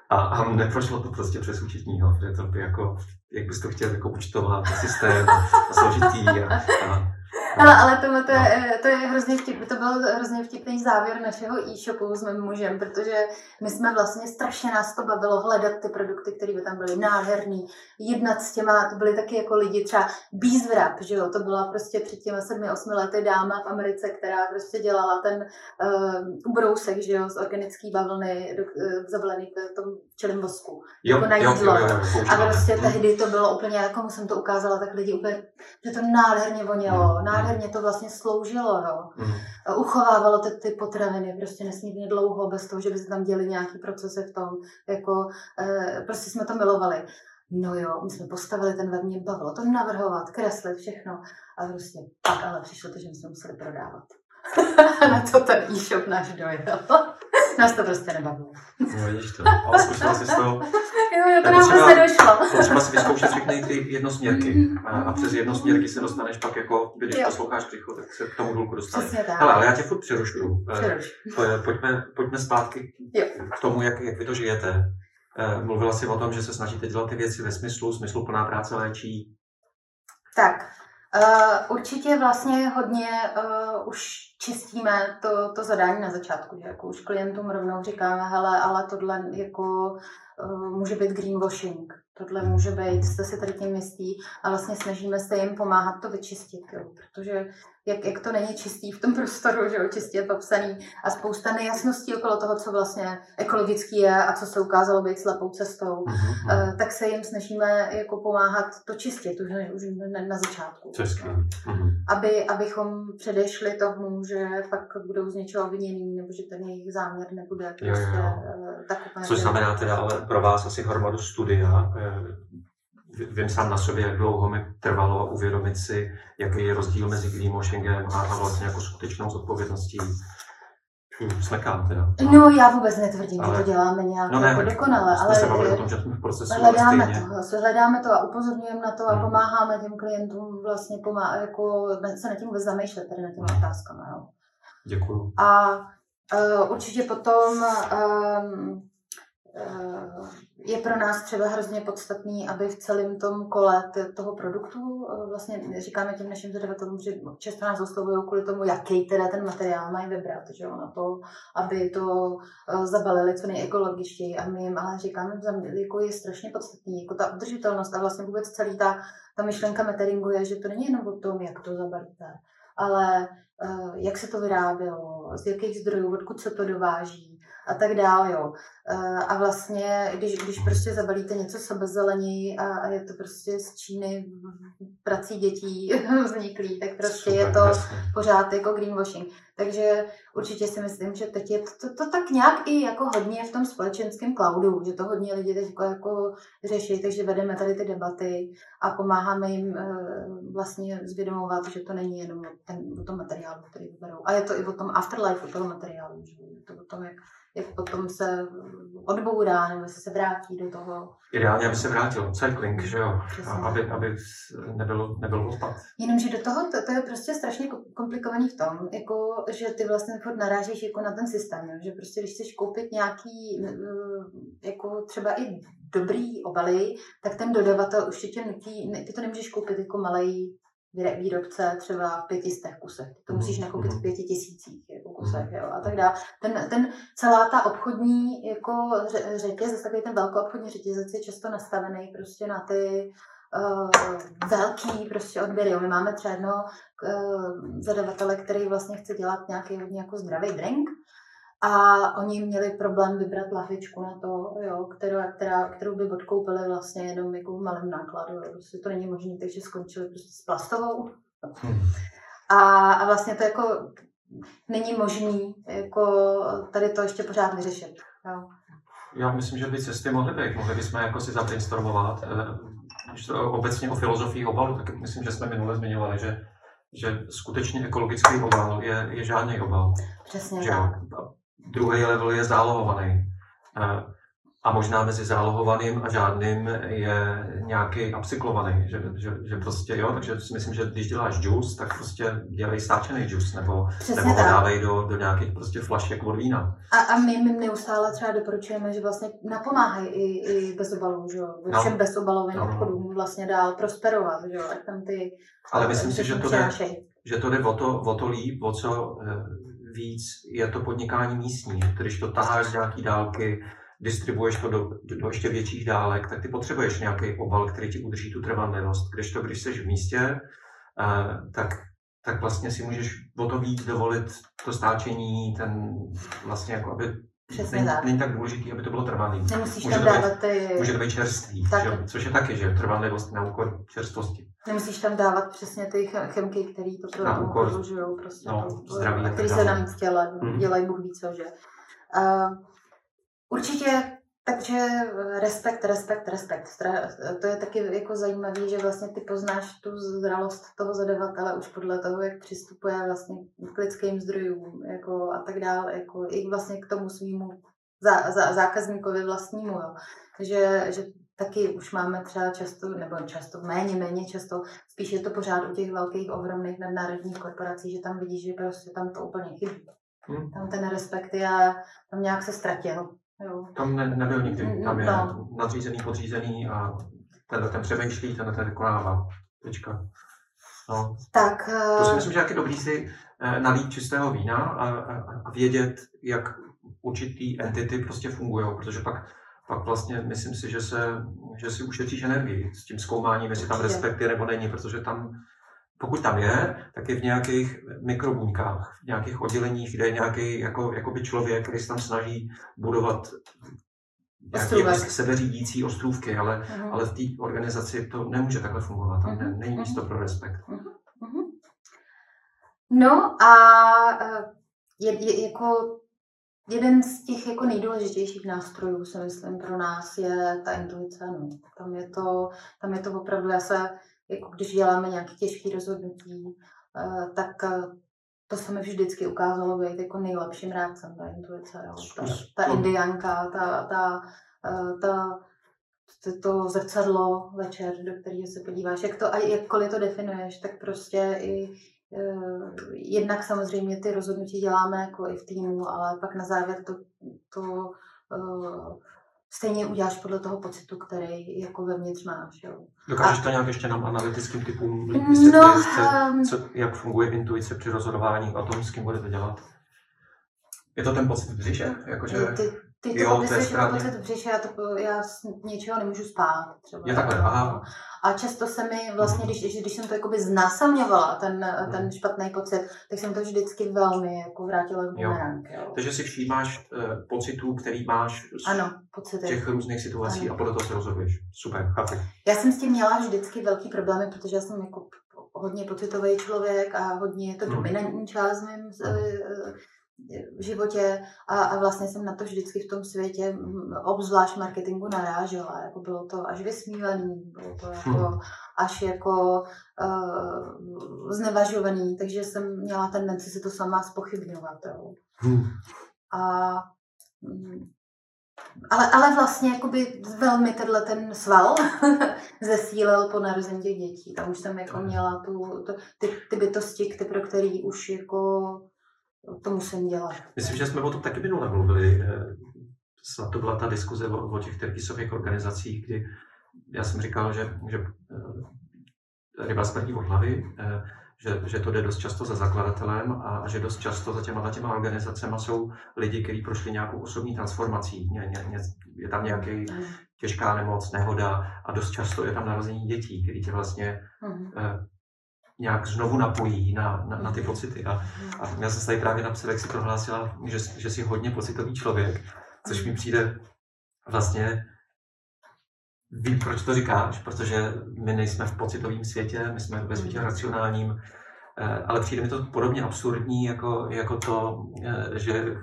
A, a neprošlo to prostě přes účetního, protože to by jako, jak bys to chtěl jako účtovat, systém a složitý a, a ale, ale to, to, je, no. to je hrozně vtip, to byl hrozně vtipný závěr našeho e-shopu s mým mužem, protože my jsme vlastně strašně nás to bavilo hledat ty produkty, které by tam byly nádherný, jednat s těma, to byly taky jako lidi, třeba Beeswrap, že jo, to byla prostě před těmi sedmi, osmi lety dáma v Americe, která prostě dělala ten uh, ubrousek, že jo, z organické bavlny uh, zabalený v tom včelím vosku, jo, jako na jídlo. Jo, jo, jo, a prostě tehdy to bylo úplně, jako jsem to ukázala, tak lidi úplně, že to nádherně vonělo, mm, nádherně to vlastně sloužilo, jo. Mm. Uchovávalo ty, ty potraviny prostě nesmírně dlouho, bez toho, že by se tam děli nějaký procesy v tom, jako, eh, prostě jsme to milovali. No jo, my jsme postavili ten web, mě bavilo to navrhovat, kreslit, všechno. A prostě pak ale přišlo to, že my jsme museli prodávat. na to ten e-shop náš dojel. Nás to prostě nebavilo. No vidíš to, ale zkusila jsi to. Jo, jo, to nám zase došlo. Potřeba si vyzkoušet všechny ty jednosměrky a, a přes jednosměrky se dostaneš pak jako, když jo. posloucháš příchod, tak se k tomu důlku dostaneš. Hele, ale já tě furt přerušu. Eh, pojďme, pojďme zpátky jo. k tomu, jak, jak vy to žijete. Eh, mluvila jsi o tom, že se snažíte dělat ty věci ve smyslu, smyslu plná práce léčí. Tak, Uh, určitě vlastně hodně uh, už čistíme to, to zadání na začátku, že jako už klientům rovnou říkáme, hele, ale tohle jako uh, může být greenwashing, tohle může být, jste si tady tím myslí a vlastně snažíme se jim pomáhat to vyčistit, jo, protože jak, jak to není čistý v tom prostoru, že jo, čistě popsaný a spousta nejasností okolo toho, co vlastně ekologický je a co se ukázalo být slepou cestou, mm-hmm. uh, tak se jim snažíme jako pomáhat to čistit už, už na, na začátku. Mm-hmm. Aby, abychom předešli tomu, že pak budou z něčeho obvinění nebo že ten jejich záměr nebude prostě jo, jo. Uh, tak úplně... Což znamená teda ale pro vás asi hromadu studia, eh, vím sám na sobě, jak dlouho mi trvalo uvědomit si, jaký je rozdíl mezi greenwashingem a, a vlastně jako skutečnou zodpovědností. Slekám teda. No já vůbec netvrdím, ale... že to děláme nějak no ne, jako dokonale, ale se o tom, že jsme v procesu hledáme to, hledáme to a upozorňujeme na to a hmm. pomáháme těm klientům vlastně pomá, jako se na tím vůbec zamýšlet, tady na těmi hmm. otázkami. Jo. Děkuju. A uh, určitě potom um, uh, je pro nás třeba hrozně podstatný, aby v celém tom kole toho produktu, eh, vlastně říkáme těm našim zadavatelům, že často nás oslovují kvůli tomu, jaký teda ten materiál mají vybrat, že jo, na to, aby to eh, zabalili co nejekologičtěji a my jim ale říkáme, jako je strašně podstatný, jako ta udržitelnost a vlastně vůbec celý ta, ta myšlenka meteringu je, že to není jenom o tom, jak to zabalíte, ale jak se to vyrábělo, z jakých zdrojů, odkud se to dováží, a tak dále, jo. A vlastně, když, když prostě zabalíte něco sebezeleněji a, a je to prostě z Číny prací dětí vzniklý, tak prostě Super, je to jasně. pořád jako greenwashing. Takže určitě si myslím, že teď je to, to, to tak nějak i jako hodně v tom společenském cloudu, že to hodně lidi teď jako, jako řeší, takže vedeme tady ty debaty a pomáháme jim e, vlastně zvědomovat, že to není jenom ten, o tom materiálu, který vyberou. A je to i o tom afterlife, o toho materiálu, že je to o tom, jak jak potom se odbourá nebo se vrátí do toho. Ideálně, aby se vrátil, cycling, že jo, a aby, aby nebyl, nebyl odpad. Jenomže do toho, to, to, je prostě strašně komplikovaný v tom, jako, že ty vlastně furt narážíš jako na ten systém, jo? že prostě když chceš koupit nějaký, jako třeba i dobrý obaly, tak ten dodavatel už tě nutí, ty to nemůžeš koupit jako malej výrobce třeba v pětistech kusech. Ty to musíš mhm, nakoupit v mhm. pěti tisících jako kusech mhm. jo, a tak dále. Ten, ten, celá ta obchodní jako řetěz, takový ten velkou obchodní řetězec je často nastavený prostě na ty uh, velký prostě odběry. My máme třeba jedno uh, zadavatele, který vlastně chce dělat nějaký hodně jako zdravý drink a oni měli problém vybrat lahvičku na to, jo, kterou, která, kterou by odkoupili vlastně jenom jako v malém nákladu. Jo. Prostě to není možné, takže skončili prostě s plastovou. A, a vlastně to jako není možný jako tady to ještě pořád vyřešit. Jo. Já myslím, že by cesty mohly být. Mohli bychom jako si zabrainstormovat. Eh, když to obecně o filozofii obalu, tak myslím, že jsme minule zmiňovali, že, že skutečně ekologický obal je, je žádný obal. Přesně že tak. Druhý level je zálohovaný. A možná mezi zálohovaným a žádným je nějaký upcyklovaný, že, že, že prostě jo, takže si myslím, že když děláš juice, tak prostě dělej stáčený juice, nebo, nebo ho dávej do, do nějakých prostě flašek od vína. A, a my, my neustále třeba doporučujeme, že vlastně napomáhají i, i bez obalů, že jo, všem no. bezobalovým no. obchodům vlastně dál prosperovat, že jo, ať tam ty Ale myslím si, že to, jde, že to jde o to, o to líp, o co eh, víc je to podnikání místní. Když to taháš z nějaký dálky, distribuuješ to do, do ještě větších dálek, tak ty potřebuješ nějaký obal, který ti udrží tu trvanlivost. Když to, když jsi v místě, uh, tak, tak vlastně si můžeš o to víc dovolit to stáčení, ten vlastně jako aby Přesně není, tak. není tak důležitý, aby to bylo trvalý. Nemusíš může tam dávat ty... Může to být čerstvý, že, což je taky, že trvanlivost na úkor čerstvosti. Nemusíš tam dávat přesně ty chemky, které to pro tomu podlužují, prostě no, to, zdraví, který se nám v těle mm. dělají Bůh ví co, že. Uh, určitě takže respekt, respekt, respekt. To je taky jako zajímavé, že vlastně ty poznáš tu zralost toho zadavatele už podle toho, jak přistupuje vlastně k lidským zdrojům jako a tak dále, jako i vlastně k tomu svýmu zá, zá, zákazníkovi vlastnímu. Jo. Takže že taky už máme třeba často, nebo často, méně, méně často, spíš je to pořád u těch velkých, ohromných nadnárodních korporací, že tam vidíš, že prostě tam to úplně chybí. Hmm. Tam ten respekt je, tam nějak se ztratil. Jo. Tam ne, nebyl nikdy, tam je no. nadřízený, podřízený a ten, ten přemýšlí, ten, ten vykonává. Tečka. No. Tak, to si eh, myslím, že je dobrý si eh, nalít čistého vína a, a, a vědět, jak určitý entity prostě fungují, protože pak pak vlastně myslím si, že, se, že si ušetříš energii s tím zkoumáním, jestli tam respekt je nebo není, protože tam, pokud tam je, tak je v nějakých mikrobuňkách, v nějakých odděleních, kde je nějaký jako, jakoby člověk, který se tam snaží budovat nějaké jako sebeřídící ostrůvky, ale, uh-huh. ale v té organizaci to nemůže takhle fungovat. Tam uh-huh. není místo pro respekt. Uh-huh. No a eh, je, je, jako Jeden z těch jako nejdůležitějších nástrojů, si myslím, pro nás je ta intuice. No. Tam, je to, tam je to opravdu, já se, jako když děláme nějaké těžké rozhodnutí, eh, tak eh, to se mi vždycky ukázalo být jako nejlepším reakcem na intuice. Jo. Ta, ta indianka, ta, ta, eh, ta, to, to zrcadlo večer, do kterého se podíváš, jak to, a jakkoliv to definuješ, tak prostě i jednak samozřejmě ty rozhodnutí děláme jako i v týmu, ale pak na závěr to, to stejně uděláš podle toho pocitu, který jako vevnitř máš. Jo. Dokážeš a... to nějak ještě nám analytickým typům vysvětlit, no, um... co, jak funguje intuice při rozhodování o tom, s kým budete dělat? Je to ten pocit v břiše? Jakože... Ty, ty to jo, popisuješ jako pocit v břiše, já, to, já z něčeho nemůžu spát. Třeba. Je takhle, aha. A často se mi vlastně, když, když jsem to jakoby znásilňovala, ten, ten špatný pocit, tak jsem to vždycky velmi jako vrátila k bumerang. Jo. Takže si všímáš uh, pocitů, který máš z ano, pocity. těch různých situací ano. a podle toho se rozhoduješ. Super, chápu. Já jsem s tím měla vždycky velký problémy, protože já jsem jako hodně pocitový člověk a hodně je to hmm. dominantní část mým hmm v životě a, a vlastně jsem na to vždycky v tom světě, obzvlášť marketingu, narážela. Jako bylo to až vysmívaný, bylo to jako hmm. až jako uh, znevažovaný, takže jsem měla tendenci si to sama spochybňovat. Jo. Hmm. A mm, ale, ale vlastně jakoby velmi tenhle ten sval zesílil po narození těch dětí. Tam už jsem jako měla tu, to, ty, ty bytosti, ty, pro který už jako to musím dělat. Myslím, že jsme o tom taky minule mluvili. Eh, snad to byla ta diskuze o, o těch terpisových organizacích, kdy já jsem říkal, že, že eh, ryba smrdí od hlavy, eh, že, že to jde dost často za zakladatelem a, že dost často za těma, těma organizacemi jsou lidi, kteří prošli nějakou osobní transformací. Ně, ně, ně, je tam nějaký mm. těžká nemoc, nehoda a dost často je tam narození dětí, který tě vlastně mm nějak znovu napojí na, na, na ty pocity. A, a já jsem tady právě napsal, jak si prohlásila, že, že jsi hodně pocitový člověk, což mi přijde vlastně Vím, proč to říkáš, protože my nejsme v pocitovém světě, my jsme ve světě racionálním, eh, ale přijde mi to podobně absurdní, jako, jako to, eh, že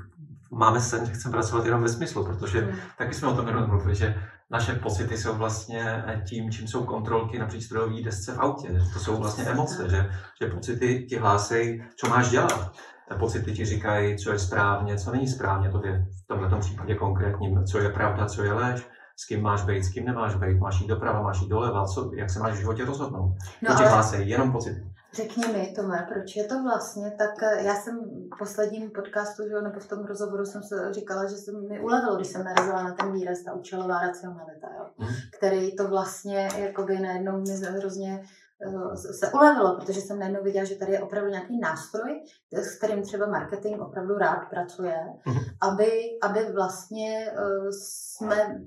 máme sen, že chceme pracovat jenom ve smyslu, protože taky jsme o tom jenom mluvili, že naše pocity jsou vlastně tím, čím jsou kontrolky na přístrojové desce v autě. To jsou vlastně emoce, že, že pocity ti hlásejí, co máš dělat. Pocity ti říkají, co je správně, co není správně, to je v tomto případě konkrétním, co je pravda, co je lež, s kým máš být, s kým nemáš být, máš jít doprava, máš jít doleva, co, jak se máš v životě rozhodnout. No, to ti hlásejí, jenom pocity. Řekni mi, Tome, proč je to vlastně tak, eh, já jsem v posledním podcastu, že, nebo v tom rozhovoru jsem se říkala, že se mi ulevilo, když jsem narazila na ten výraz, ta účelová racionalita, jo, hmm. který to vlastně jakoby najednou mi hrozně uh, se ulevilo, protože jsem najednou viděla, že tady je opravdu nějaký nástroj, s kterým třeba marketing opravdu rád pracuje, hmm. aby, aby vlastně uh, jsme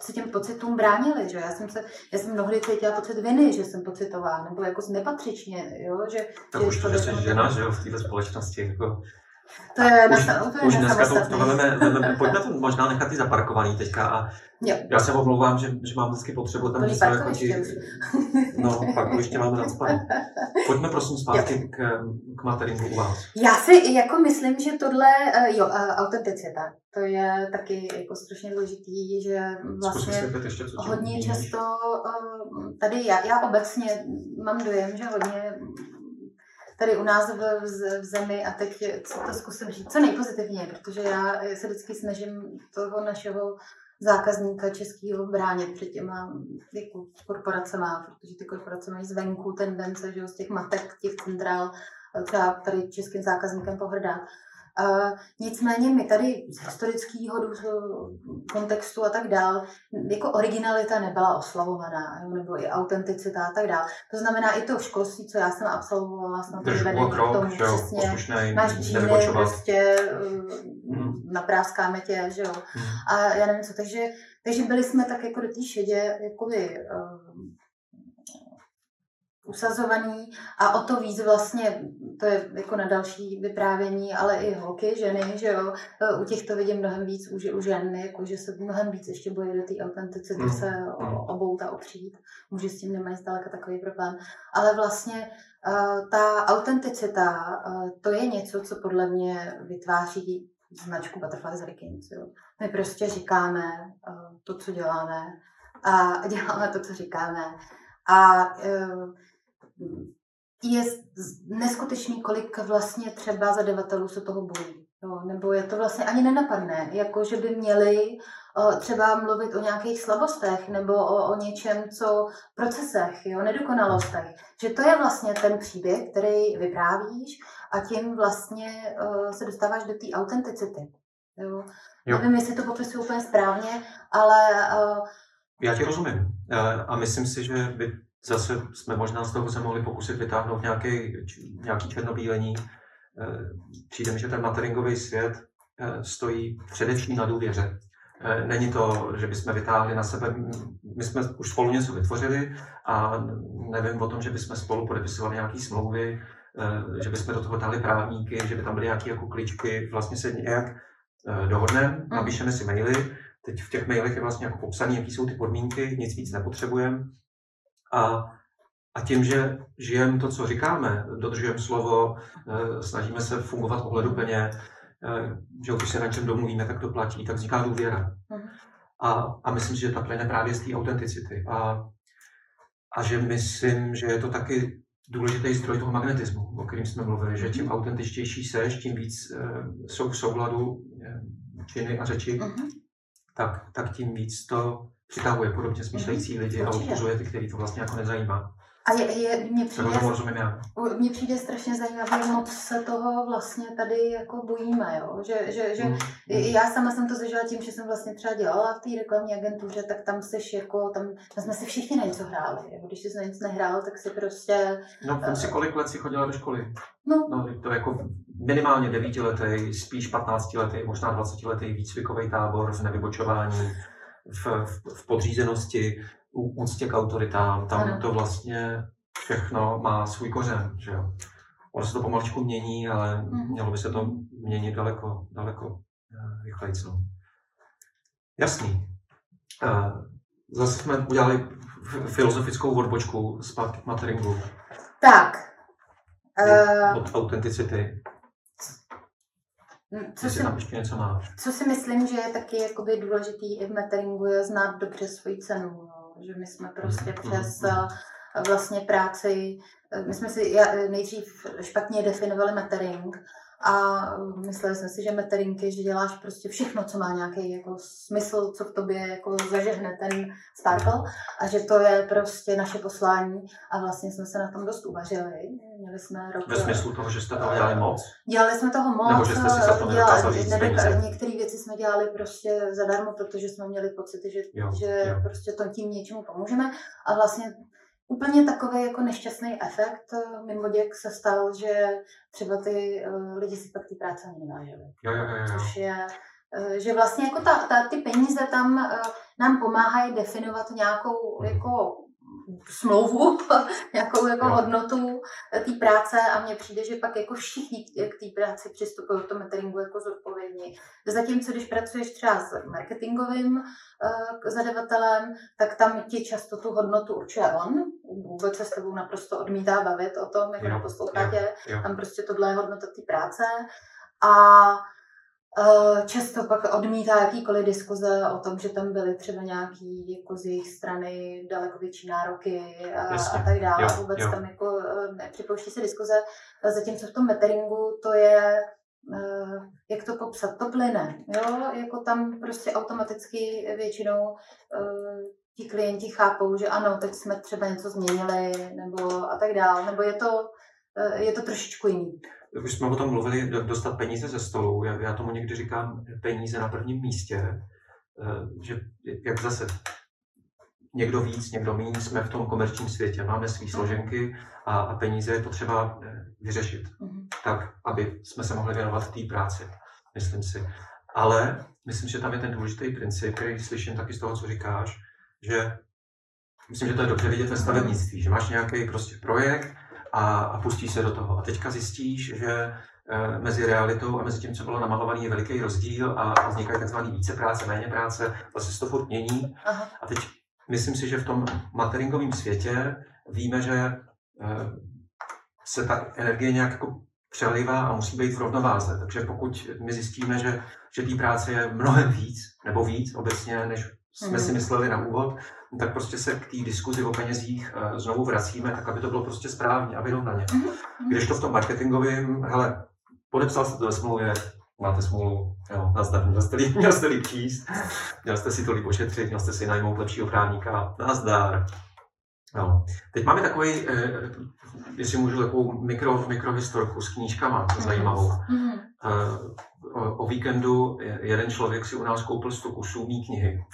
se těm pocitům bránili, že já jsem se, já jsem mnohdy cítila pocit viny, že jsem pocitová, nebo jako nepatřičně, jo, že... Tak že už to, že jsi žena, že jo, v této společnosti, jako... To je už, na, úplně už dneska to, to veme, veme, pojďme to možná nechat i zaparkovaný teďka a jo. já se omlouvám, že, že mám vždycky potřebu tam něco jako ti... No, pak ještě máme nadspat. Pojďme prosím zpátky k, k materingu u vás. Já si jako myslím, že tohle, eh, jo, eh, autenticita, to je taky jako strašně důležitý, že vlastně ještě, co hodně často eh, tady já, já obecně mám dojem, že hodně tady u nás v, v zemi a teď to zkusím říct, co nejpozitivně, protože já se vždycky snažím toho našeho zákazníka českého bránit před těma jako korporacema, protože ty korporace mají zvenku tendence, že z těch matek, těch centrál, třeba tady českým zákazníkem pohrdá. Nicméně my tady z historického kontextu a tak dál, jako originalita nebyla oslavovaná, nebo i autenticita a tak dál. To znamená i to školství, co já jsem absolvovala, snad to vede k tomu přesně, máš džíny, prostě mm. napráskáme tě, že jo. Mm. A já nevím co, takže, takže byli jsme tak jako do té šedě, jakoby, uh, usazovaný a o to víc vlastně, to je jako na další vyprávění, ale i holky, ženy, že jo, u těch to vidím mnohem víc u, u žen, jako že se mnohem víc ještě bojí do té autenticity mm. se mm. obouta opřít. Muži s tím nemají zdaleka takový problém. Ale vlastně uh, ta autenticita, uh, to je něco, co podle mě vytváří značku Butterflies Vikings. Jo. My prostě říkáme uh, to, co děláme a děláme to, co říkáme. A uh, je neskutečný, kolik vlastně třeba zadavatelů se toho bojí. Jo, nebo je to vlastně ani nenapadné, jako že by měli o, třeba mluvit o nějakých slabostech nebo o, o něčem, co procesech, jo, nedokonalostech. Že to je vlastně ten příběh, který vyprávíš a tím vlastně o, se dostáváš do té autenticity. Jo. Jo. Nevím, jestli to popisuju úplně správně, ale... O, Já ti rozumím. A myslím si, že by zase jsme možná z toho se mohli pokusit vytáhnout nějaký, nějaký černobílení. Eh, přijde mi, že ten materingový svět eh, stojí především na důvěře. Eh, není to, že bychom vytáhli na sebe, my jsme už spolu něco vytvořili a nevím o tom, že bychom spolu podepisovali nějaké smlouvy, že bychom do toho dali právníky, že by tam byly nějaké jako kličky, vlastně se nějak dohodneme, mm. napíšeme si maily, teď v těch mailech je vlastně jako popsané, jaký jsou ty podmínky, nic víc nepotřebujeme a, a tím, že žijeme to, co říkáme, dodržujeme slovo, eh, snažíme se fungovat ohleduplně, eh, že když se na čem domluvíme, tak to platí, tak vzniká důvěra. Mhm. A, a myslím si, že ta plyne právě z té autenticity. A, a že myslím, že je to taky důležitý zdroj toho magnetismu, o kterým jsme mluvili, že čím autentičtější seš, tím víc uh, jsou v souladu činy a řeči, uh-huh. tak, tak tím víc to přitahuje podobně smýšlející mhm. lidi a odpuzuje ty, který to vlastně jako nezajímá. A je, je, mně přijde, tomu rozumím já. Mně přijde strašně zajímavé, moc se toho vlastně tady jako bojíme, jo? Že, že, že mm. já sama jsem to zažila tím, že jsem vlastně třeba dělala v té reklamní agentuře, tak tam seš jako, tam, tam jsme si všichni na něco hráli, jako když jsi na nic nehrál, tak si prostě... No, tam si kolik let si chodila do školy? No. no to jako minimálně devítiletý, spíš 15 letý, možná 20 letý výcvikový tábor v nevybočování v, v, podřízenosti, u úctě k autoritám, tam ano. to vlastně všechno má svůj kořen, že jo. Ono se to pomaličku mění, ale mm. mělo by se to měnit daleko, daleko eh, rychleji. Jasný. Eh, zase jsme udělali filozofickou odbočku zpátky k materingu. Tak. Uh, od autenticity. Hm, co si, tam ještě něco máš. Co si myslím, že je taky jakoby důležitý i v meteringu, je znát dobře svoji cenu. No. Že my jsme prostě mm-hmm. přes uh, vlastně práci, eh, my jsme si nejdřív špatně definovali metering a mysleli jsme si, že meterinky, že děláš prostě všechno, co má nějaký jako smysl, co v tobě jako zažehne ten sparkle a že to je prostě naše poslání a vlastně jsme se na tom dost uvařili. Měli jsme rok... Ve smyslu toho, že jste toho dělali moc? Dělali jsme toho moc. Nebo že jste si za to nedokázali Některé věci jsme dělali prostě zadarmo, protože jsme měli pocit, že, jo, že jo. prostě to tím něčemu pomůžeme a vlastně Úplně takový jako nešťastný efekt eh, mimo děk se stal, že třeba ty uh, lidi si pak ty práce ani nevážili. Jo, jo, jo, jo. Což je, uh, že vlastně jako ta, ta, ty peníze tam uh, nám pomáhají definovat nějakou mm. jako smlouvu, nějakou jako hodnotu té práce a mně přijde, že pak jako všichni k té práci přistupují v tom meteringu jako zodpovědní. Zatímco když pracuješ třeba s marketingovým uh, zadavatelem, tak tam ti často tu hodnotu určuje on, vůbec se s tebou naprosto odmítá bavit o tom, jako na poslouchatě, tam prostě tohle je hodnota té práce. A často pak odmítá jakýkoliv diskuze o tom, že tam byly třeba nějaký jako z jejich strany daleko větší nároky a, a tak dále. Jo, Vůbec jo. tam jako eh, nepřipouští se diskuze. Zatímco v tom meteringu to je, eh, jak to popsat, to plyne. Jo? Jako tam prostě automaticky většinou ti klienti chápou, že ano, teď jsme třeba něco změnili nebo a tak dále. Nebo je to, je to trošičku jiný už jsme o tom mluvili, dostat peníze ze stolu. Já, já tomu někdy říkám peníze na prvním místě, eh, že jak zase někdo víc, někdo méně, jsme v tom komerčním světě, máme své složenky a, a peníze je potřeba eh, vyřešit, mm-hmm. tak, aby jsme se mohli věnovat té práci, myslím si. Ale myslím, že tam je ten důležitý princip, který slyším taky z toho, co říkáš, že myslím, že to je dobře vidět ve stavebnictví, že máš nějaký prostě projekt, a, a pustí se do toho. A teďka zjistíš, že e, mezi realitou a mezi tím, co bylo namalované, je veliký rozdíl a, a vznikají tzv. více práce, méně práce, vlastně se to furt mění. Aha. A teď myslím si, že v tom materingovém světě víme, že e, se ta energie nějak jako přelivá a musí být v rovnováze. Takže pokud my zjistíme, že, že té práce je mnohem víc, nebo víc obecně, než jsme si mysleli na úvod, tak prostě se k té diskuzi o penězích uh, znovu vracíme, tak aby to bylo prostě správně a vyrovnaně. Mhm. Když to v tom marketingovém, hele, podepsal jste to ve smlouvě, máte smůlu, jo, nazdar, měl jste, líp, měl jste líp číst, měl jste si to líp ošetřit, měl jste si najmout lepšího právníka, nazdar. No. Teď máme takový, eh, jestli můžu, takovou mikro, mikrohistorku s knížkama, zajímavou. Mm-hmm. Eh, o, o víkendu jeden člověk si u nás koupil 100 kusů mý knihy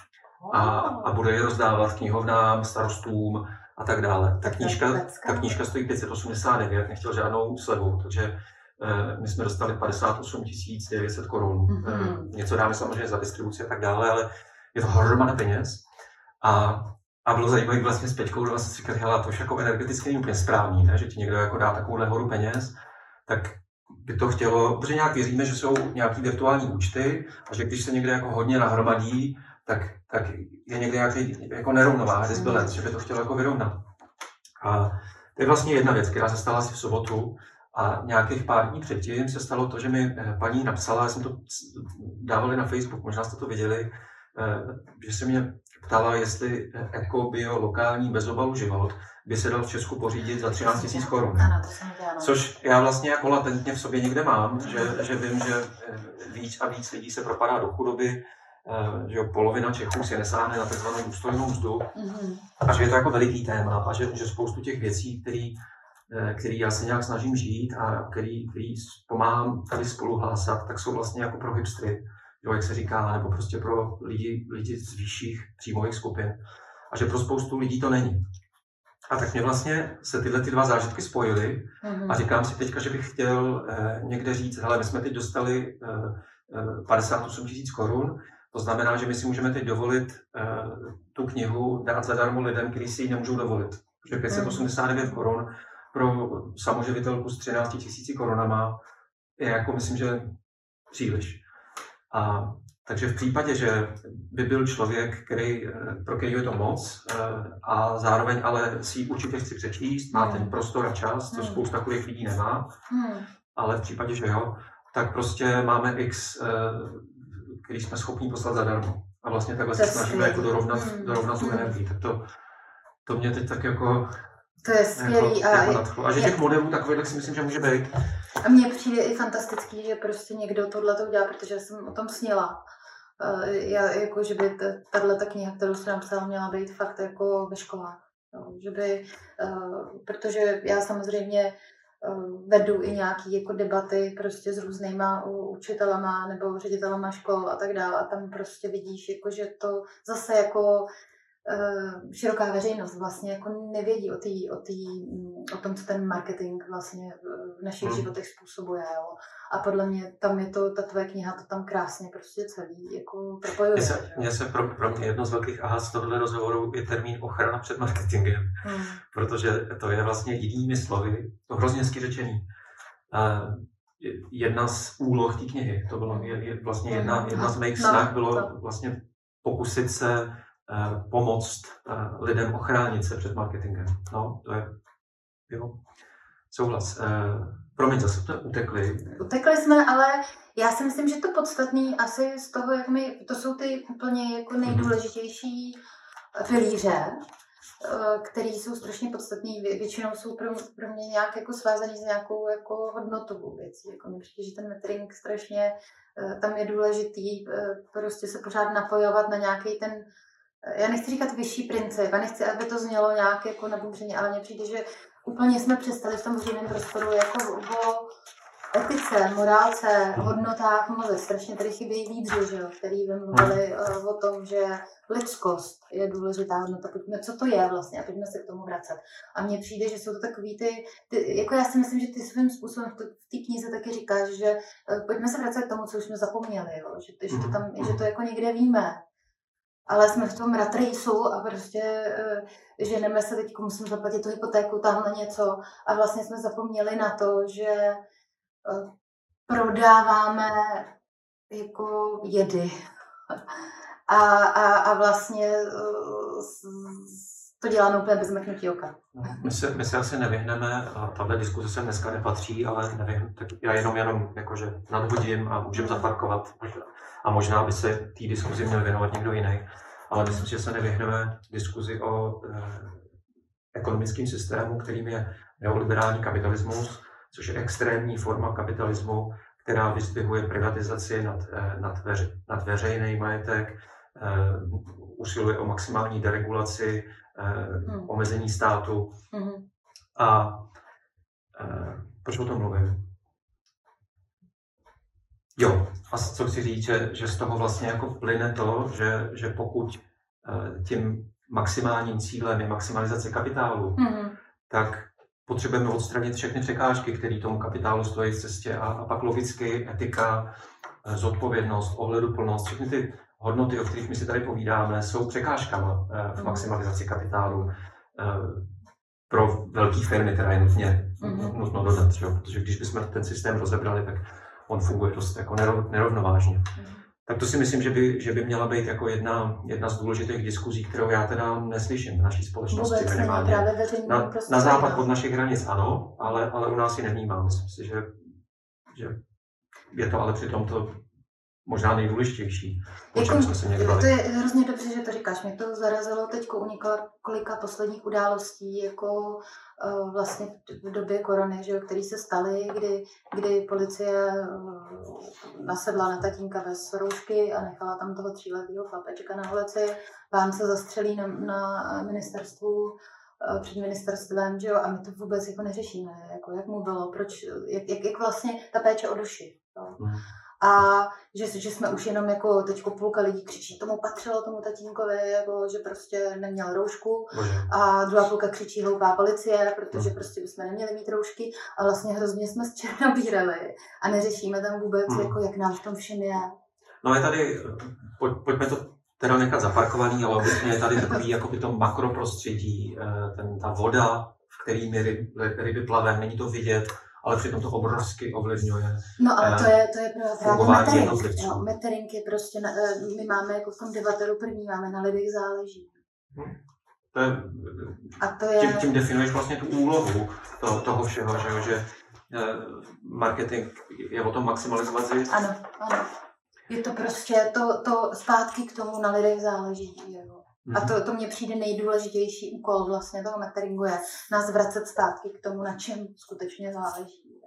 a, a bude je rozdávat knihovnám, starostům a tak dále. Ta knížka, ta knížka stojí 589, nechtěl žádnou slevu, takže Eh, my jsme dostali 58 900 korun. Mm-hmm. Něco dáme samozřejmě za distribuci a tak dále, ale je to hromada peněz. A, a bylo zajímavé vlastně s Peťkou vlastně si říkat, hele, to už jako energeticky není úplně správný, ne? že ti někdo jako dá takovouhle horu peněz, tak by to chtělo, protože nějak věříme, že jsou nějaký virtuální účty a že když se někde jako hodně nahromadí, tak, tak je někde nějaký jako nerovnováha, disbalance, že by to chtělo jako vyrovnat. A to je vlastně jedna věc, která se stala asi v sobotu, a nějakých pár dní předtím se stalo to, že mi eh, paní napsala, já jsem to dávali na Facebook, možná jste to viděli, eh, že se mě ptala, jestli eko, bio, lokální, bezobalu život by se dal v Česku pořídit za 13 000 korun. Což já vlastně jako latentně v sobě někde mám, že, že vím, že víc a víc lidí se propadá do chudoby, že jo, polovina Čechů si nesáhne na tzv. důstojnou mzdu mm-hmm. a že je to jako veliký téma a že, že spoustu těch věcí, které Eh, který já se nějak snažím žít a který, který pomáhám tady spolu hlásat, tak jsou vlastně jako pro hipstry, jo, jak se říká, nebo prostě pro lidi, lidi z vyšších příjmových skupin. A že pro spoustu lidí to není. A tak mě vlastně se tyhle ty dva zážitky spojily mm-hmm. a říkám si teďka, že bych chtěl eh, někde říct, hele, my jsme teď dostali eh, 58 eh, tisíc korun, to znamená, že my si můžeme teď dovolit eh, tu knihu dát zadarmo lidem, kteří si ji nemůžou dovolit. Protože 589 mm. korun pro samoživitelku s 13 tisíci korunama je jako myslím, že příliš. A takže v případě, že by byl člověk, který, pro který je to moc eh, a zároveň ale si určitě chci přečíst, má ten prostor a čas, což hmm. spousta takových lidí nemá, hmm. ale v případě, že jo, tak prostě máme x, eh, který jsme schopni poslat zadarmo. A vlastně takhle se snažíme jako dorovnat, hmm. dorovnat tu energii. Tak to, to mě teď tak jako to je skvělý. Jako, a, jako a že těch modelů takových si myslím, že může být. A mně přijde i fantastický, že prostě někdo tohle to udělá, protože jsem o tom snila. Já, jako, že by tahle ta kniha, kterou jsem napsala, měla být fakt jako ve školách. Jo, že by, uh, protože já samozřejmě vedu i nějaký jako debaty prostě s různýma učitelama nebo ředitelama škol a tak dále a tam prostě vidíš, jako, že to zase jako široká veřejnost vlastně jako nevědí o, tý, o, tý, o tom, co ten marketing vlastně v našich hmm. životech způsobuje. Jo. A podle mě tam je to, ta tvoje kniha to tam krásně prostě celý jako propojuje. Mně se, mně se pro, pro mě jedno z velkých aha z tohohle rozhovoru je termín ochrana před marketingem, hmm. protože to je vlastně jinými slovy, to hrozně hezky řečený. Uh, jedna z úloh té knihy, to bylo je, je vlastně jedna, jedna z mých no, snah, bylo vlastně pokusit se Eh, pomoct eh, lidem ochránit se před marketingem. No, to je, jo, souhlas. Eh, promiň, zase jsme utekli. Utekli jsme, ale já si myslím, že to podstatný asi z toho, jak my, to jsou ty úplně jako mhm. nejdůležitější pilíře, které jsou strašně podstatné, většinou jsou pro, pro mě nějak jako svázaný s nějakou jako hodnotovou věcí. Jako mě přijde, že ten metering strašně, tam je důležitý prostě se pořád napojovat na nějaký ten já nechci říkat vyšší princip, a nechci, aby to znělo nějak jako nabůřeně, ale mně přijde, že úplně jsme přestali v tom veřejném prostoru jako o etice, morálce, hodnotách mluvit. Strašně tady chybějí lídři, že jo, který by mluvili uh, o tom, že lidskost je důležitá hodnota. Pojďme, co to je vlastně a pojďme se k tomu vracet. A mně přijde, že jsou to takový ty, ty jako já si myslím, že ty svým způsobem v té knize taky říkáš, že uh, pojďme se vracet k tomu, co už jsme zapomněli, jo? Že, že, to tam, že to jako někde víme, ale jsme v tom rat raceu a prostě uh, ženeme se teď, musím zaplatit tu hypotéku, tamhle něco a vlastně jsme zapomněli na to, že uh, prodáváme jako jedy. A, a, a vlastně uh, to děláme úplně bez mrknutí oka. My se, my se asi nevyhneme, a tahle diskuze se dneska nepatří, ale nevím, tak já jenom, jenom jakože nadhodím a můžeme zaparkovat a možná by se té diskuzi měl věnovat někdo jiný. ale myslím, že se nevyhneme diskuzi o eh, ekonomickém systému, kterým je neoliberální kapitalismus, což je extrémní forma kapitalismu, která vyzdvihuje privatizaci nad, eh, nad, veř, nad veřejný majetek, eh, usiluje o maximální deregulaci, hmm. omezení státu. Hmm. A proč o tom mluvím? Jo, a co chci říct, že, že z toho vlastně jako plyne to, že, že pokud tím maximálním cílem je maximalizace kapitálu, hmm. tak potřebujeme odstranit všechny překážky, které tomu kapitálu stojí v cestě a, a pak logicky etika, eh, zodpovědnost, ohleduplnost, všechny ty hodnoty, o kterých my si tady povídáme, jsou překážkama eh, v mhm. maximalizaci kapitálu eh, pro velké firmy, která je nutně, mm-hmm. nutno dodat, že? protože když bychom ten systém rozebrali, tak on funguje dost jako nerovnovážně. Mm-hmm tak to si myslím, že by, že by měla být jako jedna, jedna z důležitých diskuzí, kterou já teda neslyším v naší společnosti Vůbec minimálně. Na, na západ od našich hranic ano, ale, ale u nás ji nevnímám. Myslím si, že, že je to ale přitom to možná nejdůležitější, jako, To je hrozně dobře, že to říkáš. Mě to zarazilo teď u několika posledních událostí, jako uh, vlastně v době korony, že, který se staly, kdy, kdy policie uh, nasedla na tatínka bez roušky a nechala tam toho tříletého chlapečka na ulici. Pán se zastřelí na, na ministerstvu eh, před ministerstvem, že jo, a my to vůbec jako neřešíme, jako jak mu bylo, proč, jak, jak, jak vlastně ta péče o duši. Jo. Hmm a že, že jsme už jenom jako teďko půlka lidí křičí, tomu patřilo tomu tatínkovi, jako, že prostě neměl roušku a druhá půlka křičí hloupá policie, protože hmm. prostě bychom neměli mít roušky a vlastně hrozně jsme z černobírali a neřešíme tam vůbec, hmm. jako, jak nám v tom všem je. No je tady, pojď, pojďme to teda nechat zaparkovaný, ale obecně je tady takový jako by to makroprostředí, eh, ten, ta voda, v který my ryby, ryby není to vidět, ale přitom to obrovsky ovlivňuje. No ale to je, to je právě metering. No, metering je prostě, na, eh, my máme jako v tom debateru první, máme na lidech záleží. Hmm. To je, a to je... Tím, tím definuješ vlastně tu úlohu to, toho všeho, že, že eh, marketing je o tom maximalizovat zisk. Ano, ano. Je to prostě to, to zpátky k tomu na lidech záleží. Jo. A mhm. to, to mně přijde nejdůležitější úkol vlastně toho meteringu je nás vracet zpátky k tomu, na čem skutečně záleží.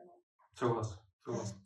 Souhlas, souhlas.